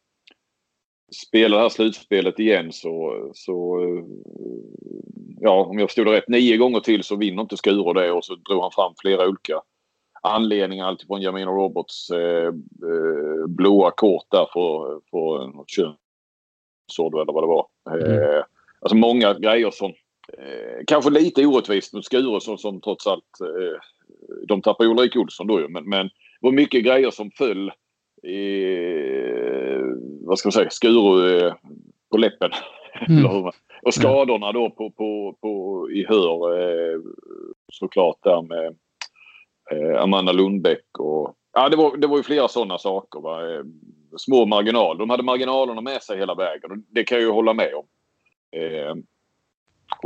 spela det här slutspelet igen så, så eh, ja, om jag förstod det rätt, nio gånger till så vinner inte Skuru det och så drog han fram flera olika anledningar. Alltifrån Jamina Roberts eh, eh, blåa kort där för, för något könsord eller vad det var. Mm. Eh, alltså många grejer som eh, kanske lite orättvist mot Skuru som, som trots allt eh, de tappade Ulrik Olsson då ju men, men var mycket grejer som föll i, vad ska man säga, skuru eh, på läppen. Mm. och skadorna då på, på, på, i hör eh, såklart där med eh, Amanda Lundbäck och ja det var, det var ju flera sådana saker. Va? Små marginaler. De hade marginalerna med sig hela vägen och det kan jag ju hålla med om.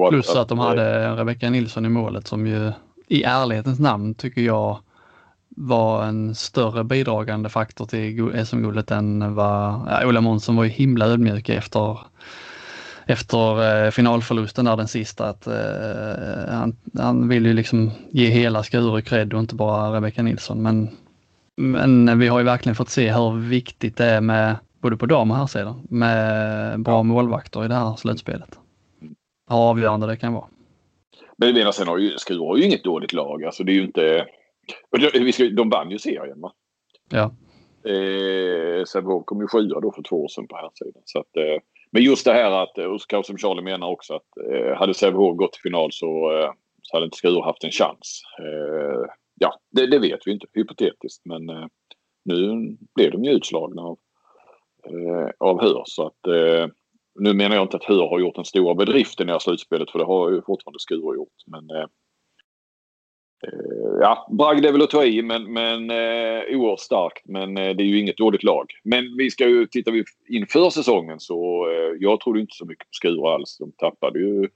Plus att, att de hade Rebecka Nilsson i målet som ju i ärlighetens namn tycker jag var en större bidragande faktor till SM-guldet än vad, ja, Ola Månsson var ju himla ödmjuk efter efter eh, finalförlusten där den sista att eh, han, han vill ju liksom ge hela Skuru cred och inte bara Rebecka Nilsson. Men, men vi har ju verkligen fått se hur viktigt det är med både på dam och herrsidan med bra målvakter i det här slutspelet. Hur avgörande det kan vara. Men menar, sen har ju Skuru har ju inget dåligt lag. Alltså det är ju inte... De vann ju serien va? Ja. Eh, Sävehof kom ju sjua då för två år sedan på här sidan. Så att, eh, men just det här att, och kanske som Charlie menar också, att eh, hade Sävehof gått till final så, eh, så hade inte Skuru haft en chans. Eh, ja, det, det, vet vi inte, hypotetiskt. Men eh, nu blev de ju utslagna av, eh, av Hör. Så att, eh, nu menar jag inte att Hör har gjort den stora bedriften i det här slutspelet för det har ju fortfarande Skuru gjort. Men eh, Eh, Eh, ja, bragd är väl att ta i men, men eh, oerhört starkt. Men eh, det är ju inget dåligt lag. Men vi ska ju, tittar vi inför säsongen så eh, jag trodde inte så mycket på Skura alls. De tappade ju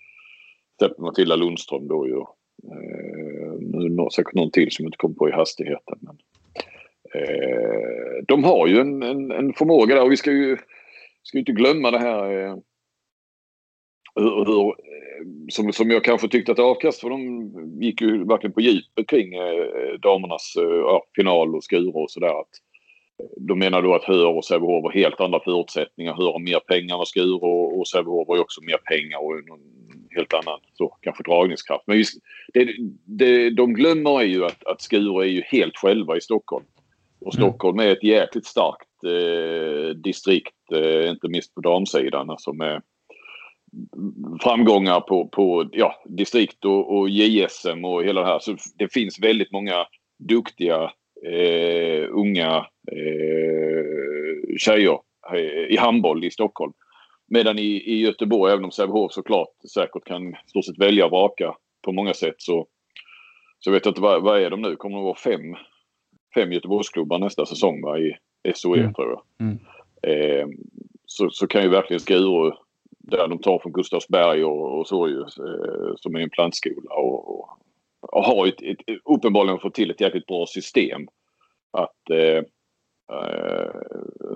till Matilda Lundström då ju. Eh, nu säkert någon till som inte kom på i hastigheten. Men, eh, de har ju en, en, en, förmåga där och vi ska ju ska inte glömma det här eh, hur, hur som, som jag kanske tyckte att avkast för de gick ju verkligen på djupet kring eh, damernas eh, final och Skuru och sådär. Eh, de menar då att Hör och Sävehof har helt andra förutsättningar. Hör har mer pengar än Skuru och, och Sävehof har ju också mer pengar och någon helt annan så, kanske dragningskraft. Men just, det, det, de glömmer är ju att, att Skuru är ju helt själva i Stockholm. Och mm. Stockholm är ett jäkligt starkt eh, distrikt, eh, inte minst på damsidan. Alltså med, framgångar på, på ja, distrikt och, och JSM och hela det här. Så det finns väldigt många duktiga eh, unga eh, tjejer eh, i handboll i Stockholm. Medan i, i Göteborg, även om Sävehof såklart säkert kan stort sett välja och vraka på många sätt så, så vet jag inte vad, vad är de nu? Kommer det vara fem, fem Göteborgsklubbar nästa säsong va, i SOE mm. tror jag. Mm. Eh, så, så kan ju verkligen Skuru där de tar från Gustavsberg och, och så ju, eh, som är en plantskola och, och, och har ett, ett, uppenbarligen fått till ett jäkligt bra system att eh, eh,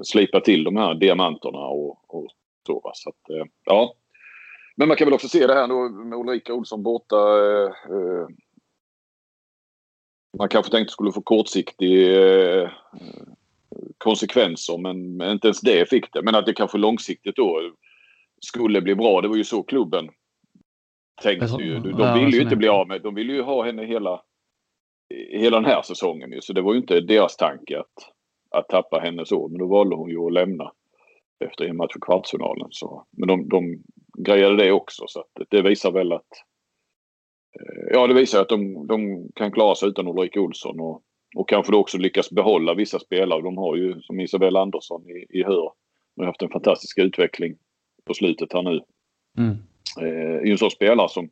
slipa till de här diamanterna och, och så. Va? så att, eh, ja. Men man kan väl också se det här då med Ulrika Olsson borta. Eh, eh, man kanske tänkte skulle få kortsiktig eh, konsekvenser men, men inte ens det fick det. Men att det kanske långsiktigt då skulle bli bra. Det var ju så klubben tänkte ju. De ja, ville ju inte bli av med, de ville ju ha henne hela, hela den här säsongen ju. Så det var ju inte deras tanke att, att tappa henne så. Men då valde hon ju att lämna efter en match för kvartsfinalen. Så, men de, de grejade det också så det visar väl att eh, Ja, det visar att de, de kan klara sig utan Ulrika Olsson och, och kanske då också lyckas behålla vissa spelare. De har ju som Isabella Andersson i, i Hör. De har haft en fantastisk utveckling på slutet här nu. Mm. Eh, en sån spelare som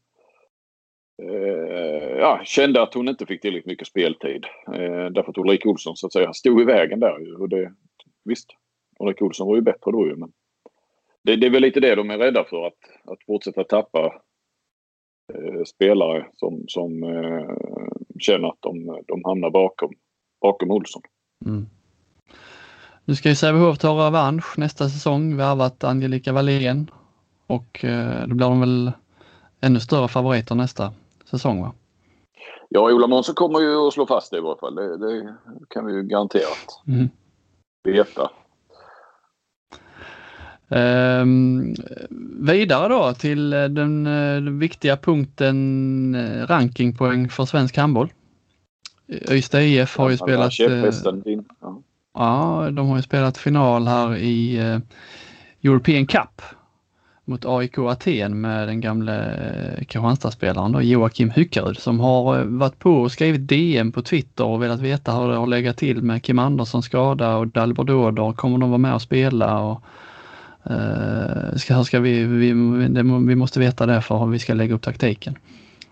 eh, ja, kände att hon inte fick tillräckligt mycket speltid. Eh, därför att Ulrika Olsson så att säga stod i vägen där. Och det, visst, Ulrika Olsson var ju bättre då ju. Men det, det är väl lite det de är rädda för. Att, att fortsätta tappa eh, spelare som, som eh, känner att de, de hamnar bakom, bakom Olsson. Mm. Nu ska ju Sävehof ta revansch nästa säsong, värvat Angelica Wallén och eh, då blir de väl ännu större favoriter nästa säsong va? Ja, Ola Månsson kommer ju att slå fast det i varje fall. Det, det kan vi ju garanterat mm. veta. Um, vidare då till den, den viktiga punkten eh, rankingpoäng för svensk handboll. Ystad IF har ju spelat... Ja. Ja, de har ju spelat final här i eh, European Cup mot AIK Aten med den gamle eh, Kristianstadsspelaren Joakim Hyckarud som har eh, varit på och skrivit DM på Twitter och velat veta hur det har legat till med Kim Andersson skada och Dalbert Åder. Kommer de vara med och spela? Och, uh, ska, ska vi, vi, det, vi måste veta det för hur vi ska lägga upp taktiken.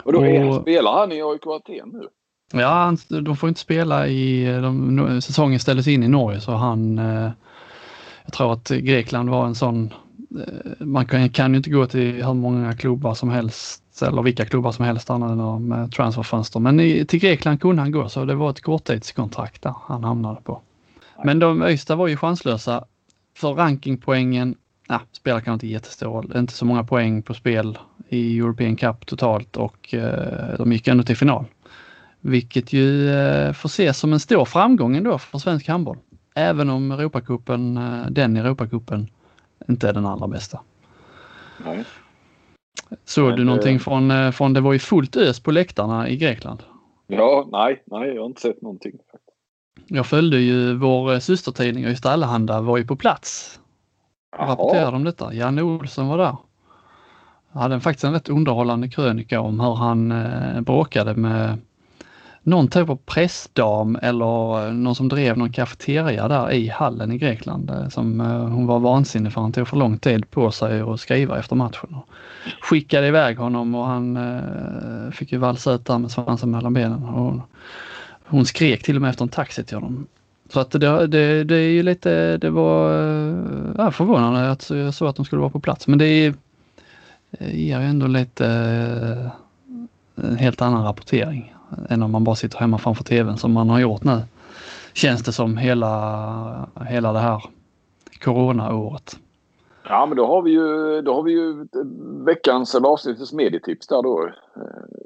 Och då är, och, spelar han i AIK Aten nu? Ja, de får inte spela i, de, säsongen ställdes in i Norge så han, eh, jag tror att Grekland var en sån, eh, man kan, kan ju inte gå till hur många klubbar som helst eller vilka klubbar som helst annat med eh, transferfönster. Men i, till Grekland kunde han gå så det var ett korttidskontrakt där han hamnade på. Men de Öysta var ju chanslösa för rankingpoängen. ja, spelar kanske inte jättestor roll. Inte så många poäng på spel i European Cup totalt och eh, de gick ändå till final. Vilket ju eh, får ses som en stor framgång ändå för svensk handboll. Även om Europacupen, eh, den Europacupen inte är den allra bästa. Nej. Såg Men, du någonting eh, från, eh, från, det var ju fullt ös på läktarna i Grekland. Ja, nej, nej, jag har inte sett någonting. Jag följde ju vår systertidning Ystad Allehanda var ju på plats. och Rapporterade om detta. Janne Olsson var där. Han hade faktiskt en rätt underhållande krönika om hur han eh, bråkade med någon typ av pressdam eller eh, någon som drev någon kafeteria där i hallen i Grekland. Eh, som eh, hon var vansinnig för han tog för lång tid på sig att skriva efter matchen. Och skickade iväg honom och han fick ju valsa ut där med svansen mellan benen. Och hon skrek till och med efter en taxi till honom. Så att det, det, det är ju lite, det var ja, förvånande att jag såg att de skulle vara på plats. Men det är, ger ju ändå lite en helt annan rapportering än om man bara sitter hemma framför tvn som man har gjort nu. Känns det som hela, hela det här coronaåret. Ja, men då har vi ju, då har vi ju veckans eller avsnittets medietips där då.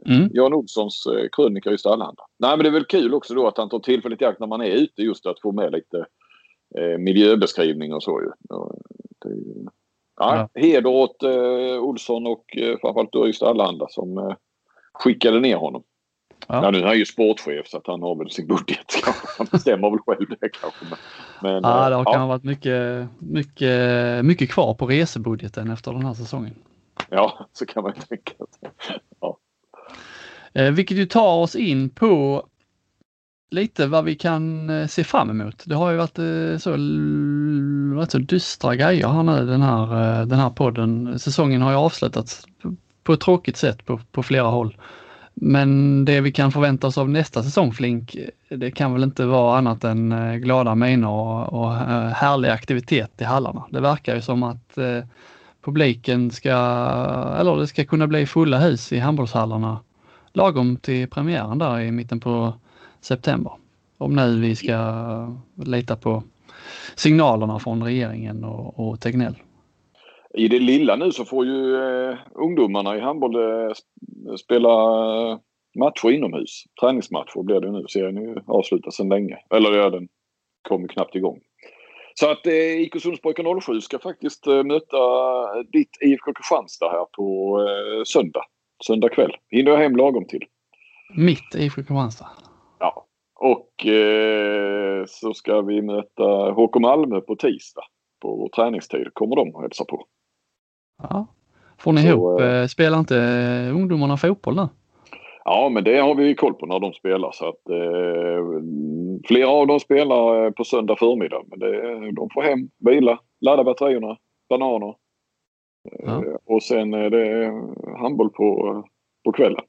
Mm. Jan Olssons eh, krönika just Allehanda. Nej, men det är väl kul också då att han tar tillfället i akt när man är ute just att få med lite eh, miljöbeskrivning och så ju. Ja, det ju ja, Heder åt eh, Olsson och eh, framförallt då just Allehanda som eh, skickade ner honom. Ja. Ja. nu är han ju sportchef så att han har väl sin budget. Han bestämmer väl själv det kanske. Men, Ja, det eh, har kan ha varit mycket, mycket, mycket kvar på resebudgeten efter den här säsongen. ja, så kan man ju tänka sig. Ja. Eh, vilket ju tar oss in på lite vad vi kan eh, se fram emot. Det har ju varit så, varit så dystra grejer här nu den här, den här podden. Säsongen har ju avslutats på- på ett tråkigt sätt på, på flera håll. Men det vi kan förvänta oss av nästa säsong Flink, det kan väl inte vara annat än eh, glada miner och, och eh, härlig aktivitet i hallarna. Det verkar ju som att eh, publiken ska, eller det ska kunna bli fulla hus i handbollshallarna lagom till premiären där i mitten på september. Om nu vi ska lita på signalerna från regeringen och, och Tegnell. I det lilla nu så får ju eh, ungdomarna i handboll eh, sp- spela eh, matcher inomhus. Träningsmatcher blir det nu. Serien är ju avslutad sedan länge. Eller ja, den kom ju knappt igång. Så att eh, IK Sundsborg 07 ska faktiskt eh, möta ditt IFK Kristianstad här på eh, söndag. Söndag kväll. Hinner jag hem lagom till. Mitt i Kristianstad. Ja. Och eh, så ska vi möta HK Malmö på tisdag. På vår träningstid kommer de och hälsa på. Ja. Får ni Så, ihop, eh, eh, spelar inte eh, ungdomarna fotboll nu? Ja, men det har vi koll på när de spelar. Så att, eh, flera av dem spelar eh, på söndag förmiddag. Men det, de får hem, vila, ladda batterierna, bananer. Ja. Eh, och sen är det handboll på, på kvällen.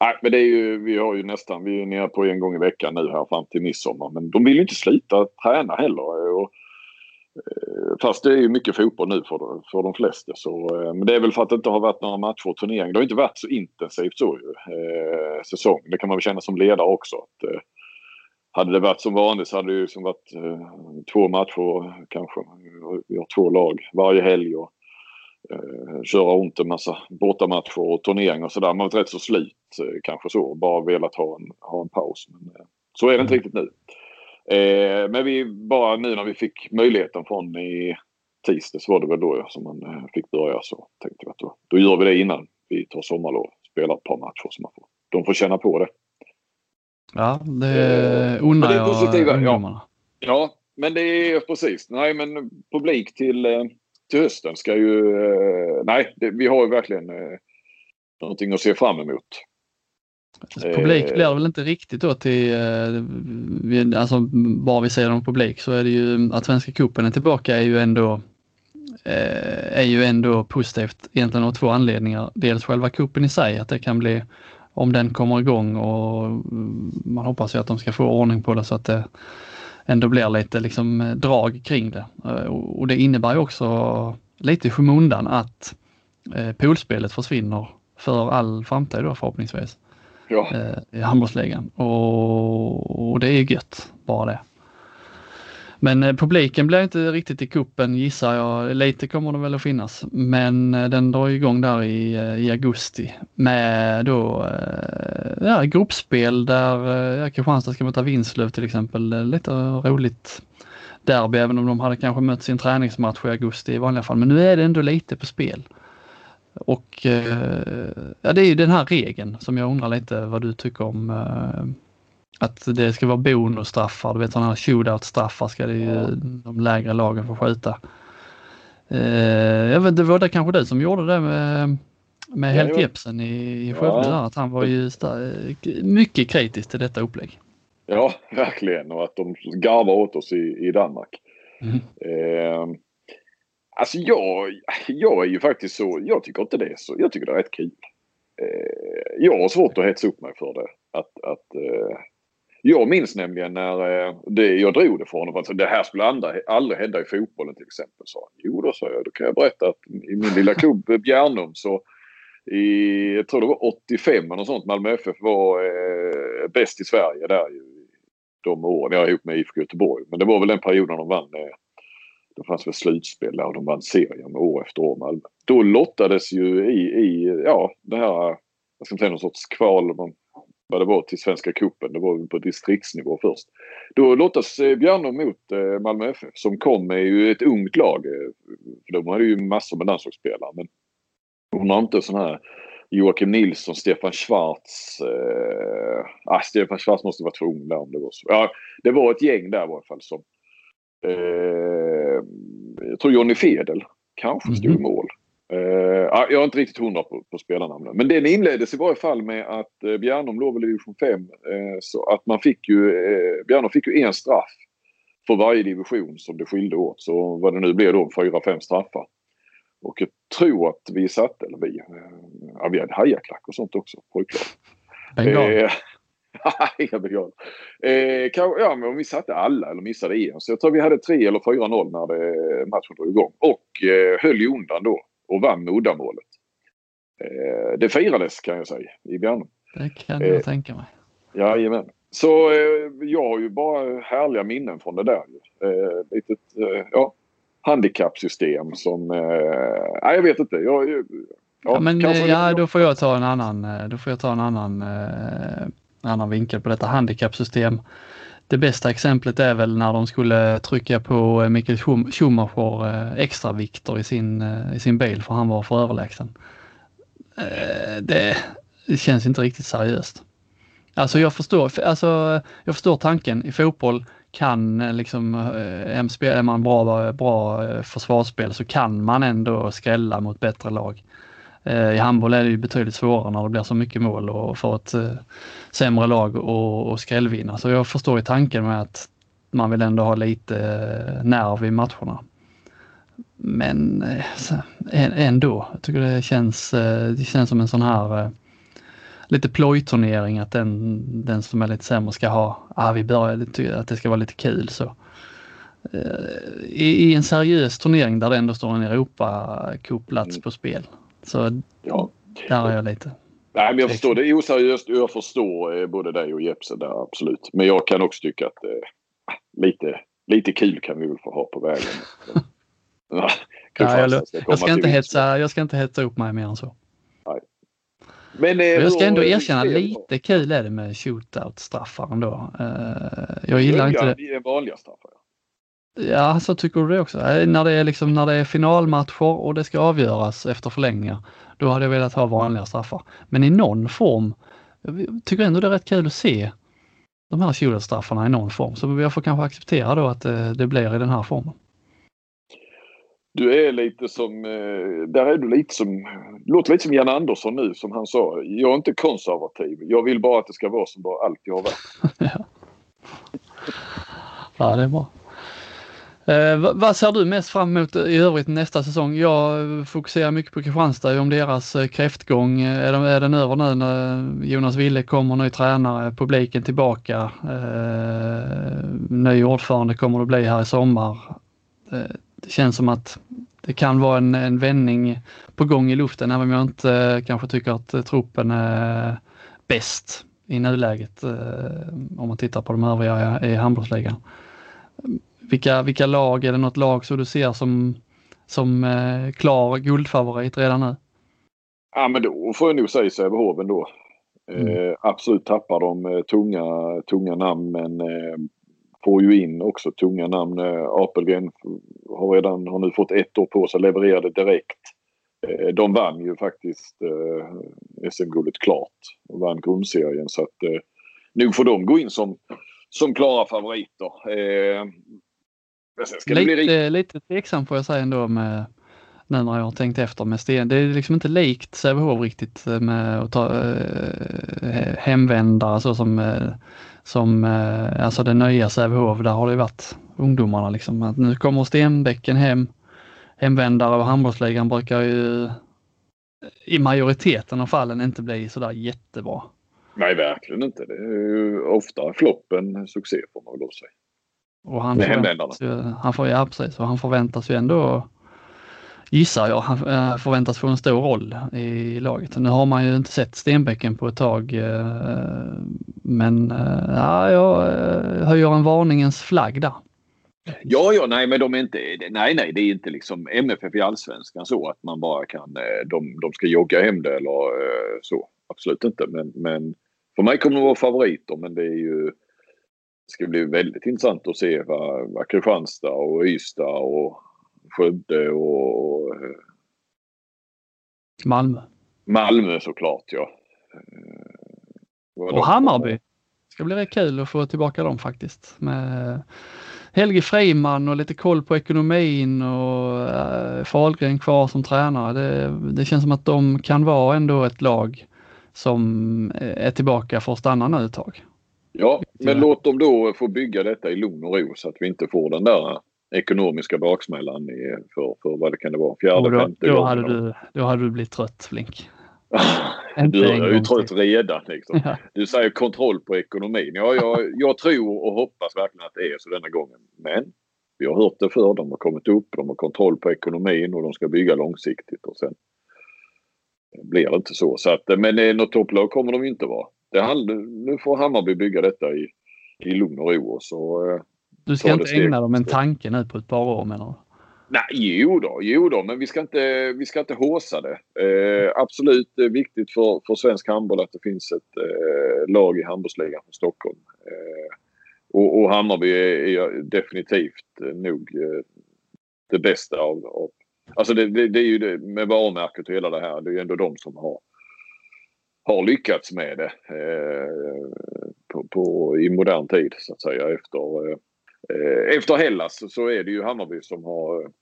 Nej, men det är ju, vi har ju nästan, vi är nere på en gång i veckan nu här fram till midsommar. Men de vill ju inte sluta träna heller. Och, Eh, fast det är ju mycket fotboll nu för, för de flesta. Så, eh, men det är väl för att det inte har varit några matcher och turneringar. Det har inte varit så intensivt så ju, eh, säsong. Det kan man väl känna som ledare också. Att, eh, hade det varit som vanligt så hade det ju som varit eh, två matcher kanske. Vi har två lag varje helg och eh, köra runt en massa bortamatcher och turneringar och sådär. Man har varit rätt så slut eh, kanske så bara velat ha en, ha en paus. Men, eh, så är det inte riktigt nu. Eh, men vi bara nu när vi fick möjligheten från i tisdags var det väl då som man eh, fick börja så tänkte vi att då, då gör vi det innan vi tar sommarlov. Spelar ett par matcher så man får, de får känna på det. Ja, det Eh, unnar är jag positiva, ja. ungdomarna. Ja, men det är precis. Nej, men publik till, eh, till hösten ska ju... eh, Nej, det, vi har ju verkligen eh, någonting att se fram emot. Eh, publik blir det väl inte riktigt då till, eh, alltså bara vi säger om publik så är det ju att Svenska cupen är tillbaka är ju ändå eh, är ju ändå positivt egentligen av två anledningar. Dels själva kuppen i sig, att det kan bli om den kommer igång och man hoppas ju att de ska få ordning på det så att det ändå blir lite liksom drag kring det. Och det innebär ju också lite i skymundan att poolspelet försvinner för all framtid då förhoppningsvis Ja, eh, i handbollsligan och, och det är ju gött, bara det. Men eh, publiken blir inte riktigt i kuppen gissar jag. Lite kommer det väl att finnas. Men eh, den drar igång där i, eh, i augusti med då eh, ja, gruppspel där eh, Kristianstad ska möta Vinslöv till exempel. Lite roligt derby även om de hade kanske mött sin träningsmatch i augusti i vanliga fall. Men nu är det ändå lite på spel. Och ja, det är ju den här regeln som jag undrar lite vad du tycker om att det ska vara bonusstraffar, du vet sådana här shootout-straffar ska det ju de lägre lagen få skjuta. Eh, jag vet, det var det kanske du som gjorde det med, med Helt Jepsen i, i Skövde, ja. att han var ju mycket kritisk till detta upplägg. Ja, verkligen och att de garvar åt oss i, i Danmark. Mm. Eh, alltså jag, jag är ju faktiskt så, jag tycker inte det är så, jag tycker det är rätt kul. Eh, jag har svårt att hetsa upp mig för det. Att, att eh, jag minns nämligen när eh, det, jag drog det från honom. Alltså, det här skulle andra, aldrig hända i fotbollen till exempel. Så, jo då sa jag, då kan jag berätta att i min lilla klubb eh, Bjärnum så i, jag tror det var 85 eller sånt, Malmö FF var eh, bäst i Sverige där ju, de åren. Jag ihop med IFK Göteborg. Men det var väl den perioden de vann. Eh, det fanns väl slutspel där och de vann serien år efter år Malmö. Då lottades ju i, i ja, det här, jag ska inte säga någon sorts kval, vad det var till Svenska Kuppen. Det var på distriktsnivå först. Då lottas eh, Björnum mot eh, Malmö FF som kom med ju ett ungt lag. Eh, de hade ju massor med landslagsspelare men hon har inte sån här Joakim Nilsson, Stefan Schwarz. Eh, ah, Stefan Schwarz måste vara för ung där om det var så. Ja, det var ett gäng där i alla fall som eh, jag tror Jonny Fedel kanske stod i mhm. mål. Uh, jag är inte riktigt hundra på, på spelarnamnen. Men den inleddes i varje fall med att uh, Bjärnum låg i division 5. Uh, så att man fick ju, uh, Bjärnum fick ju en straff för varje division som det skilde åt. Så vad det nu blev då, fyra, fem straffar. Och jag tror att vi satte, eller vi, ja vi hade hajaklack och sånt också, pojklag. Inga bengal. Eh, ja, men vi satte alla eller missade en. Så jag tror vi hade 3 eller 4-0 när det, matchen drog igång. Och eh, höll ju undan då och vann med uddamålet. Eh, det firades kan jag säga i Bjärnum. Det kan jag eh, tänka mig. Jajamän. Så eh, jag har ju bara härliga minnen från det där. Eh, litet eh, ja, handikappsystem som... Eh, nej, jag vet inte. Jag, ja, ja, men eh, ja, då får jag ta en annan, eh, då får jag ta en annan, eh, annan vinkel på detta handikappsystem. Det bästa exemplet är väl när de skulle trycka på eh, Mikael Schumacher eh, extra vikter i sin, eh, i sin bil för han var för överlägsen. Det, det känns inte riktigt seriöst. Alltså jag förstår, alltså jag förstår tanken. I fotboll kan liksom, är man bra, bra försvarsspel så kan man ändå skrälla mot bättre lag. I handboll är det ju betydligt svårare när det blir så mycket mål och för ett sämre lag och, och skrällvinna. Så jag förstår ju tanken med att man vill ändå ha lite eh, nerv i matcherna. Men eh, ändå, jag tycker det känns, eh, det känns som en sån här lite plojturnering att den, den som är lite sämre ska ha, ah, vi börjar att det ska vara lite kul så. I, I, en seriös turnering där det ändå står en Europacup-plats mm. på spel. Så ja. där är jag lite. Nej, men jag förstår det är oseriöst jag förstår eh, både dig och Jepsen där absolut. Men jag kan också tycka att eh, lite, lite kul kan vi väl få ha på vägen. ja, jag, jag, ska inte hetsa, jag ska inte hetsa upp mig mer än så. Nej. Men, eh, jag ska ändå erkänna lite kul är det med shootout-straffar ändå. Uh, jag gillar inte det. Vanliga straffar. Ja, så tycker du det också? När det är liksom när det är finalmatcher och det ska avgöras efter förlängningar. Då hade jag velat ha vanliga straffar. Men i någon form, jag tycker ändå det är rätt kul att se de här shootout-straffarna i någon form. Så jag får kanske acceptera då att det, det blir i den här formen. Du är lite som, eh, där är du lite som, låter lite som Jan Andersson nu som han sa. Jag är inte konservativ. Jag vill bara att det ska vara som det alltid har varit. ja. ja, det är bra. Eh, vad ser du mest fram emot i övrigt nästa säsong? Jag fokuserar mycket på Kristianstad om deras eh, kräftgång. Eh, är, de, är den över nu när Jonas Wille kommer, ny tränare, publiken tillbaka, eh, ny ordförande kommer det bli här i sommar. Eh, det känns som att det kan vara en, en vändning på gång i luften även om jag inte eh, kanske tycker att eh, truppen är bäst i nuläget om man tittar på de övriga i handbollsligan vilka, vilka lag, är det något lag som du ser som, som eh, klar guldfavorit redan nu? Ja men då får jag nog säga Sävehof ändå. Mm. Eh, absolut tappar de eh, tunga, tunga namn men eh, får ju in också tunga namn. Eh, Apelgren har redan har nu fått ett år på sig att leverera det direkt. Eh, de vann ju faktiskt SM-guldet klart och vann grundserien så att nog får de gå in som, som klara favoriter. Eh, lite, bli... lite tveksam får jag säga ändå med nu när jag har tänkt efter med Sten. Det är liksom inte likt Sävehof riktigt med att ta eh, hemvändare så som, eh, som eh, alltså det nya Sävehof. Där har det varit ungdomarna liksom. Att nu kommer Stenbäcken hem, hemvändare och handbollsligan brukar ju i majoriteten av fallen inte bli sådär jättebra. Nej, verkligen inte. Det är ju ofta floppen succé får man väl säga. Och han, förväntas ju, han, får, ja, precis, och han förväntas ju ändå gissar jag, han eh, förväntas få en stor roll i laget. Nu har man ju inte sett Stenbäcken på ett tag eh, men eh, ja, jag höjer en varningens flagg där. Ja, ja, nej, men de är inte, nej, nej, det är inte liksom MFF i allsvenskan så att man bara kan, de, de ska jogga hem det eller så. Absolut inte, men, men för mig kommer de vara favoriter, men det är ju, det ska bli väldigt intressant att se vad, vad Kristianstad och Ystad och Skövde och... Eh, Malmö. Malmö såklart ja. Och, och Hammarby. Det ska bli rätt kul att få tillbaka dem faktiskt. Med Helge Freiman och lite koll på ekonomin och äh, Fahlgren kvar som tränare. Det, det känns som att de kan vara ändå ett lag som är tillbaka för att stanna nu ett tag. Ja, men låt dem då få bygga detta i lugn och ro så att vi inte får den där ekonomiska baksmällan för, för vad det kan det vara, fjärde, då, femte då hade du, Då hade du blivit trött Flink. du är ju trött redan. Liksom. Ja. Du säger kontroll på ekonomin. Ja, jag, jag tror och hoppas verkligen att det är så denna gången. Men vi har hört det förr. De har kommit upp, de har kontroll på ekonomin och de ska bygga långsiktigt. Och sen blir det inte så. så att, men något topplag kommer de inte vara. Det nu får Hammarby bygga detta i, i lugn och ro. Och så, eh, du ska inte ägna dem en tanke nu på ett par år menar du? Nej, jo då, jo då, men vi ska inte, vi ska inte håsa det. Eh, absolut viktigt för, för svensk handboll att det finns ett eh, lag i handbollsligan för Stockholm. Eh, och, och Hammarby är, är definitivt nog eh, det bästa av, av Alltså det, det, det, är ju det med varumärket och hela det här. Det är ju ändå de som har, har lyckats med det eh, på, på, i modern tid så att säga efter eh, Eh, efter Hellas så är det ju Hammarby som har,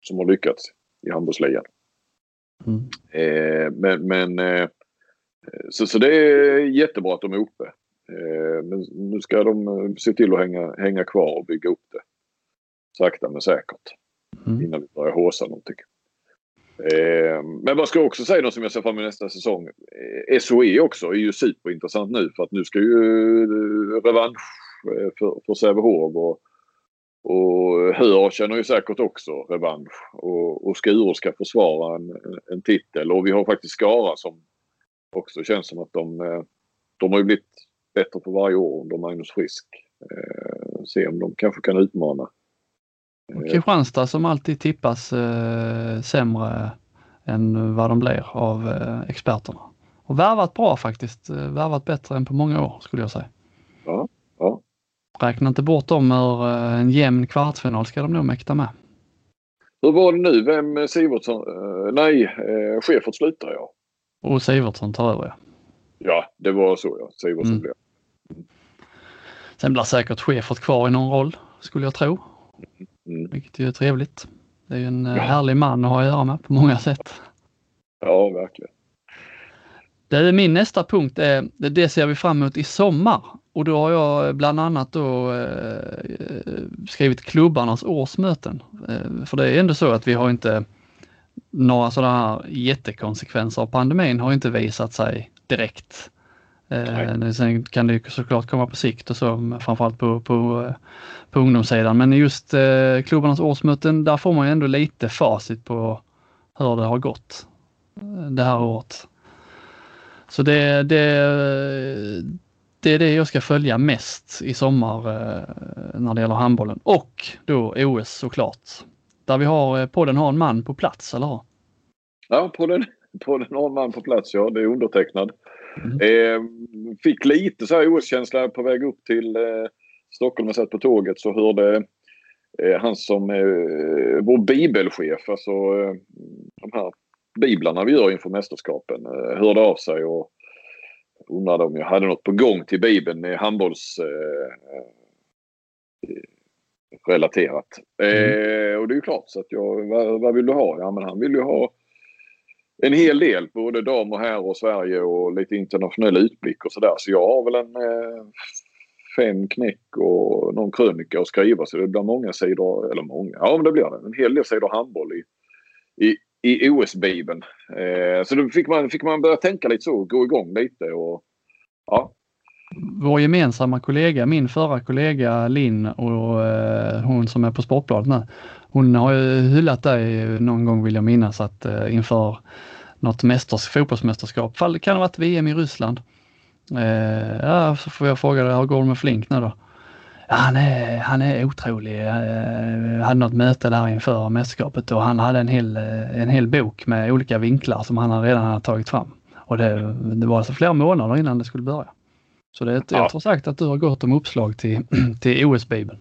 som har lyckats i handbollsligan. Mm. Eh, men men eh, så, så det är jättebra att de är uppe. Men nu ska de se till att hänga, hänga kvar och bygga upp det. Sakta men säkert. Mm. Innan vi börjar håsa någonting. Eh, men vad ska jag också säga då som jag ser fram emot nästa säsong. Eh, SOE också är ju superintressant nu för att nu ska ju eh, revansch för, för Sävehof. Och, och Höör känner ju säkert också revansch. Och, och Skuru ska försvara en, en titel. Och vi har faktiskt Skara som också känns som att de, de har ju blivit bättre för varje år under Magnus Frisk. Eh, se om de kanske kan utmana. Och Kristianstad som alltid tippas eh, sämre än vad de blir av eh, experterna. Och värvat bra faktiskt. Värvat bättre än på många år skulle jag säga. Ja, ja. Räkna inte bort dem ur eh, en jämn kvartsfinal ska de nog mäkta med. Hur var det nu? Vem Sivertsson? Uh, nej, uh, Schäfert slutar ja. Och Sivertsson tar över ja. Ja, det var så ja. Sivertsson mm. blev. Sen blir säkert Schäfert kvar i någon roll skulle jag tro. Mm. Vilket ju är trevligt. Det är ju en ja. härlig man att ha att göra med på många sätt. Ja, verkligen. Det är min nästa punkt. Är, det ser vi fram emot i sommar och då har jag bland annat då eh, skrivit klubbarnas årsmöten. Eh, för det är ändå så att vi har inte några sådana här jättekonsekvenser av pandemin har inte visat sig direkt. Eh, sen kan det såklart komma på sikt och så, framförallt på, på, på ungdomssidan. Men just eh, klubbarnas årsmöten, där får man ju ändå lite facit på hur det har gått eh, det här året. Så det, det det är det jag ska följa mest i sommar eh, när det gäller handbollen. Och då OS såklart. Där vi har, eh, podden har en man på plats, eller hur? Ja, podden, podden har en man på plats, ja. Det är undertecknad. Mm. Eh, fick lite så här OS-känsla på väg upp till eh, Stockholm. Jag satt på tåget så hörde eh, han som eh, vår bibelchef, alltså eh, de här biblarna vi gör inför mästerskapen, hörde av sig och undrade om jag hade något på gång till Bibeln med handbolls relaterat. Mm. Eh, och det är ju klart så att jag, vad, vad, vill du ha? Ja men han vill ju ha en hel del både dam och herr och Sverige och lite internationell utblick och sådär. Så jag har väl en eh, fem knäck och någon krönika att skriva så det blir många sidor, eller många, ja men det blir det. En hel del sidor handboll i, i, i OS-bibeln. Eh, så då fick man, fick man börja tänka lite så, gå igång lite och ja. Vår gemensamma kollega, min förra kollega Linn och eh, hon som är på Sportbladet nu. Hon har ju hyllat dig någon gång vill jag minnas att eh, inför något mästers, fotbollsmästerskap. Fall, kan det ha varit VM i Ryssland. Eh, ja, så får jag fråga dig, hur går det med Flink nu då? han är, han är otrolig. Jag hade något möte där inför mästerskapet och han hade en hel, en hel bok med olika vinklar som han redan hade tagit fram. Och det, det var alltså flera månader innan det skulle börja. Så det, ja. jag tror sagt att du har gått om uppslag till, till OS-bibeln.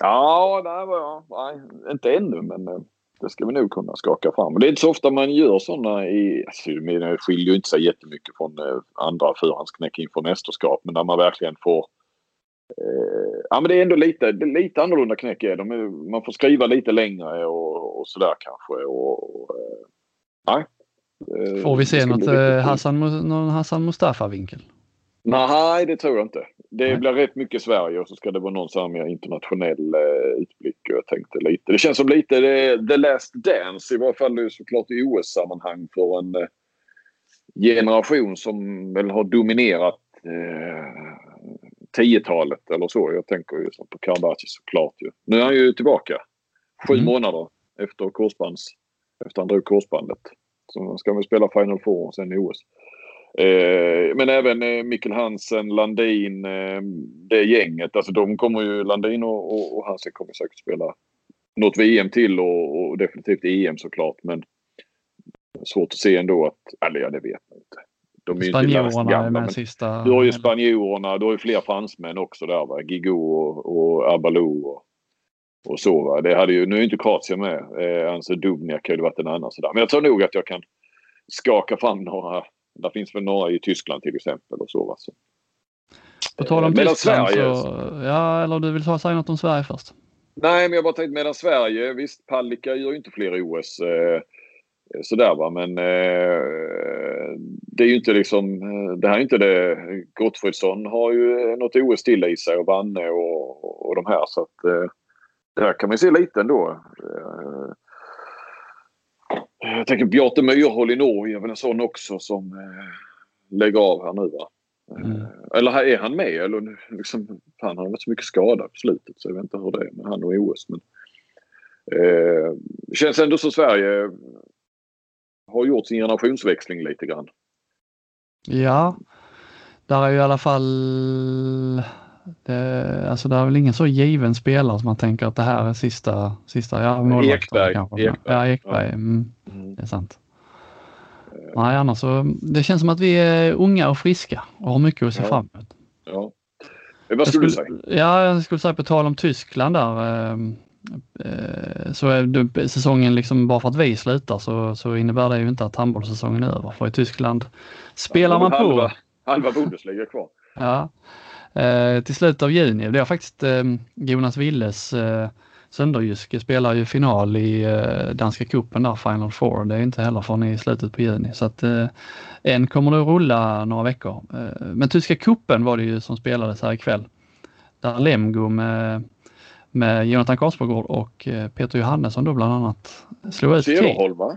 Ja, nej, nej, inte ännu men eh, det ska vi nog kunna skaka fram. Det är inte så ofta man gör sådana i... Alltså, det skiljer ju inte sig jättemycket från eh, andra förhandsknäck inför mästerskap men där man verkligen får Eh, ja men det är ändå lite, lite annorlunda knäck är de. Man får skriva lite längre och, och sådär kanske. Och, och, eh, nej. Eh, får vi se något Hassan, någon Hassan Mustafa-vinkel? Nej, det tror jag inte. Det blir rätt mycket Sverige och så ska det vara någon sån mer internationell uh, utblick. Jag tänkte lite. Det känns som lite det, The Last Dance i varje fall såklart i OS-sammanhang för en uh, generation som väl har dominerat uh, 10-talet eller så. Jag tänker ju på Karabatic såklart ju. Nu är han ju tillbaka. Sju mm. månader efter korsbands... Efter han drog korsbandet. Så ska vi spela Final Four och sen i OS. Eh, men även eh, Mikkel Hansen, Landin, eh, det gänget. Alltså de kommer ju, Landin och, och, och Hansen kommer säkert spela något VM till och, och definitivt EM såklart. Men svårt att se ändå att, eller ja det vet man inte. De är Spanjorerna gamla, är med sista... Du har ju spanjorerna, du har ju fler fransmän också där va. Gigo och, och Abalou och, och så va. Det hade ju, nu är inte Kroatien med. Eh, Anse Dubniak hade varit en annan sådär. Men jag tror nog att jag kan skaka fram några. Där finns väl några i Tyskland till exempel och så va. Så. På tal om eh, Tyskland Sverige, så, ja eller du vill säga något om Sverige först? Nej men jag bara tänkte medan Sverige, visst Palicka gör ju inte fler OS. Eh, Eh, sådär va men eh, det är ju inte liksom eh, det här är inte det. Gottfridsson har ju något OS till i sig och Vanne och, och de här så att eh, det här kan man se lite ändå. Eh, jag tänker Bjarte Myrhol i Norge är väl en sån också som eh, lägger av här nu va. Mm. Eller är han med? Eller liksom, han har varit så mycket skadad på slutet så jag vet inte hur det är med han och OS. Men, eh, känns ändå som Sverige har gjort sin generationsväxling lite grann. Ja, där är ju i alla fall det, alltså det är väl ingen så given spelare som man tänker att det här är sista, sista ja, Ekberg. Ekberg. Ja, Ekberg. Mm, mm. Det är sant. Nej, annars så, det känns som att vi är unga och friska och har mycket att se ja. fram emot. Ja. Vad skulle, du säga? Ja, jag skulle säga på tal om Tyskland där. Ehm, Eh, så är säsongen liksom bara för att vi slutar så, så innebär det ju inte att handbollssäsongen är över. För i Tyskland spelar man på. Halva, halva Bundesliga kvar. Ja. Eh, till slutet av juni. Det är faktiskt eh, Jonas Willes eh, Sönderjyske spelar ju final i eh, danska kuppen där, Final Four. Det är inte heller förrän i slutet på juni så att eh, en kommer nog rulla några veckor. Eh, men tyska kuppen var det ju som spelades här ikväll. Där Lemgo med med Jonathan Karlsborgård och eh, Peter Johannesson då bland annat slog ut Cederholm va?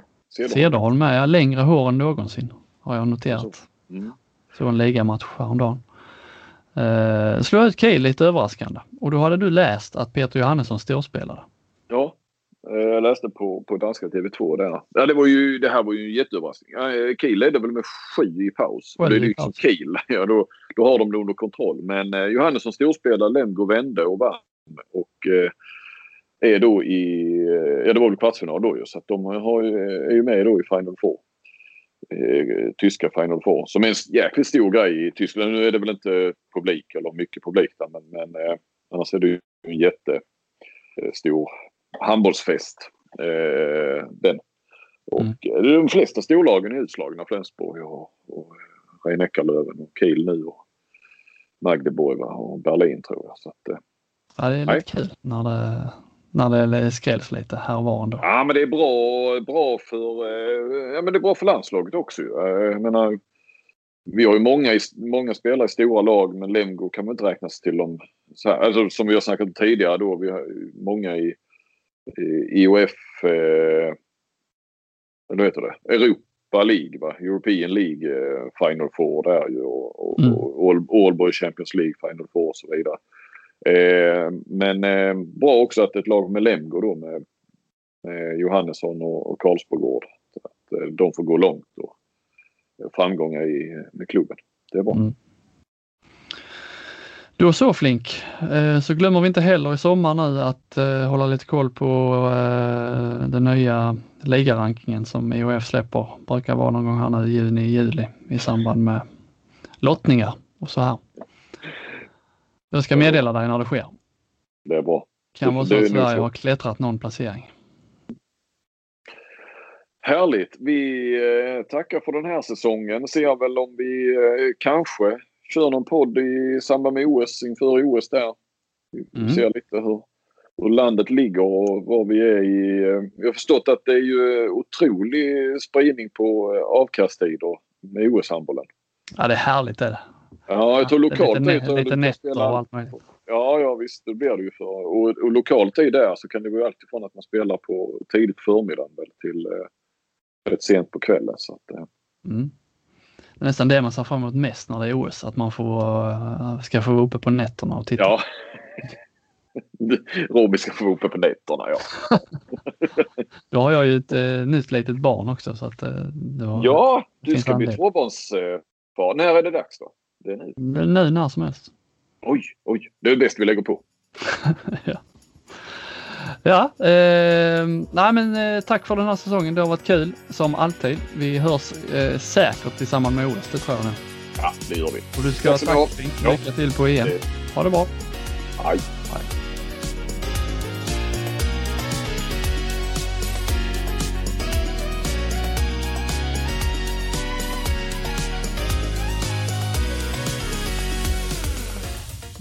Cederholm med, ja, längre hår än någonsin har jag noterat. Mm. Så en ligamatch häromdagen. Eh, slog ut Kiel lite överraskande och då hade du läst att Peter Johannesson storspelade. Ja, Eh, jag läste på, på danska TV2 där. Ja, det, var ju, det här var ju en jätteöverraskning. Kiel ledde väl med sju i paus. Sju det är liksom paus. Kiel. Ja, då, då har de det under kontroll. Men eh, Johannesson storspelade, Lemgo vände och vann. Och eh, är då i, eh, ja det var väl kvartsfinal då ju. Så att de har, är ju med då i Final Four. Eh, tyska Final Four. Som är en jäkligt stor grej i Tyskland. Nu är det väl inte publik eller mycket publik där men, men eh, annars är det ju en jättestor handbollsfest. Eh, den. Och Mm. eh, de flesta storlagen är utslagna. Flensburg och, och Rhein-Neckarlöven och Kiel nu och Magdeburg och Berlin tror jag. Så att, eh, Ja, det är Nej. lite kul när det, när det skrälls lite här och var ändå. Ja men det är bra, bra för eh, ja, men det är bra för landslaget också. Eh, Jag menar, vi har ju många, många spelare i stora lag men Lemgo kan man inte räknas till dem. Så här, alltså, som vi har snackat om tidigare då. Vi har många i, i IOF, eh, vad heter det, Europa League va? European League eh, Final Four där ju och, och, Mm. och All, All Boy Champions League Final Four och så vidare. Eh, men eh, bra också att ett lag med Lemgo då med, med Johannesson och, och Karlsbogård. Att eh, de får gå långt och framgångar i, med klubben. Det är bra. Mm. Då så Flink, eh, så glömmer vi inte heller i sommar nu att eh, hålla lite koll på den nya ligarankingen som IOF släpper. Brukar vara någon gång här nu i juni, juli i samband med lottningar och så här. Jag ska meddela dig när det sker. Det är bra. Kan vara så att Sverige har klättrat någon placering. Härligt! Vi eh, tackar för den här säsongen. Ser väl om vi eh, kanske kör någon podd i samband med OS inför OS där. Vi Mm. ser lite hur, hur landet ligger och var vi är i. eh, Jag har förstått att det är ju otrolig spridning på eh, avkasttider med OS-handbollen. Ja, det är härligt är det. Ja, jag tror Det är lokal lite, nä- så lite spela- och allt möjligt. Ja, ja visst det blir det ju för. Och, och lokal tid där så kan det gå alltid från att man spelar på tidigt på förmiddagen väl till eh, rätt sent på kvällen. Så att, eh, Mm. Det är nästan det man ser fram emot mest när det är OS, att man får, eh, ska få vara uppe på nätterna och titta. ja. Robin ska få vara uppe på nätterna ja. Då har jag ju ett eh, nytt litet barn också så att eh, det var, Ja, du ska bli tvåbarnsfar. När är det dags då? Det är nu. nu när som helst. Oj, oj. Det är bäst vi lägger på. ja, ja eh, nej men eh, tack för den här säsongen. Det har varit kul som alltid. Vi hörs eh, säkert i samband med OS, det tror jag nu. Ja, det gör vi. Och du ska ha Tack så tack. Lycka till på EM. Ha det bra. Aj.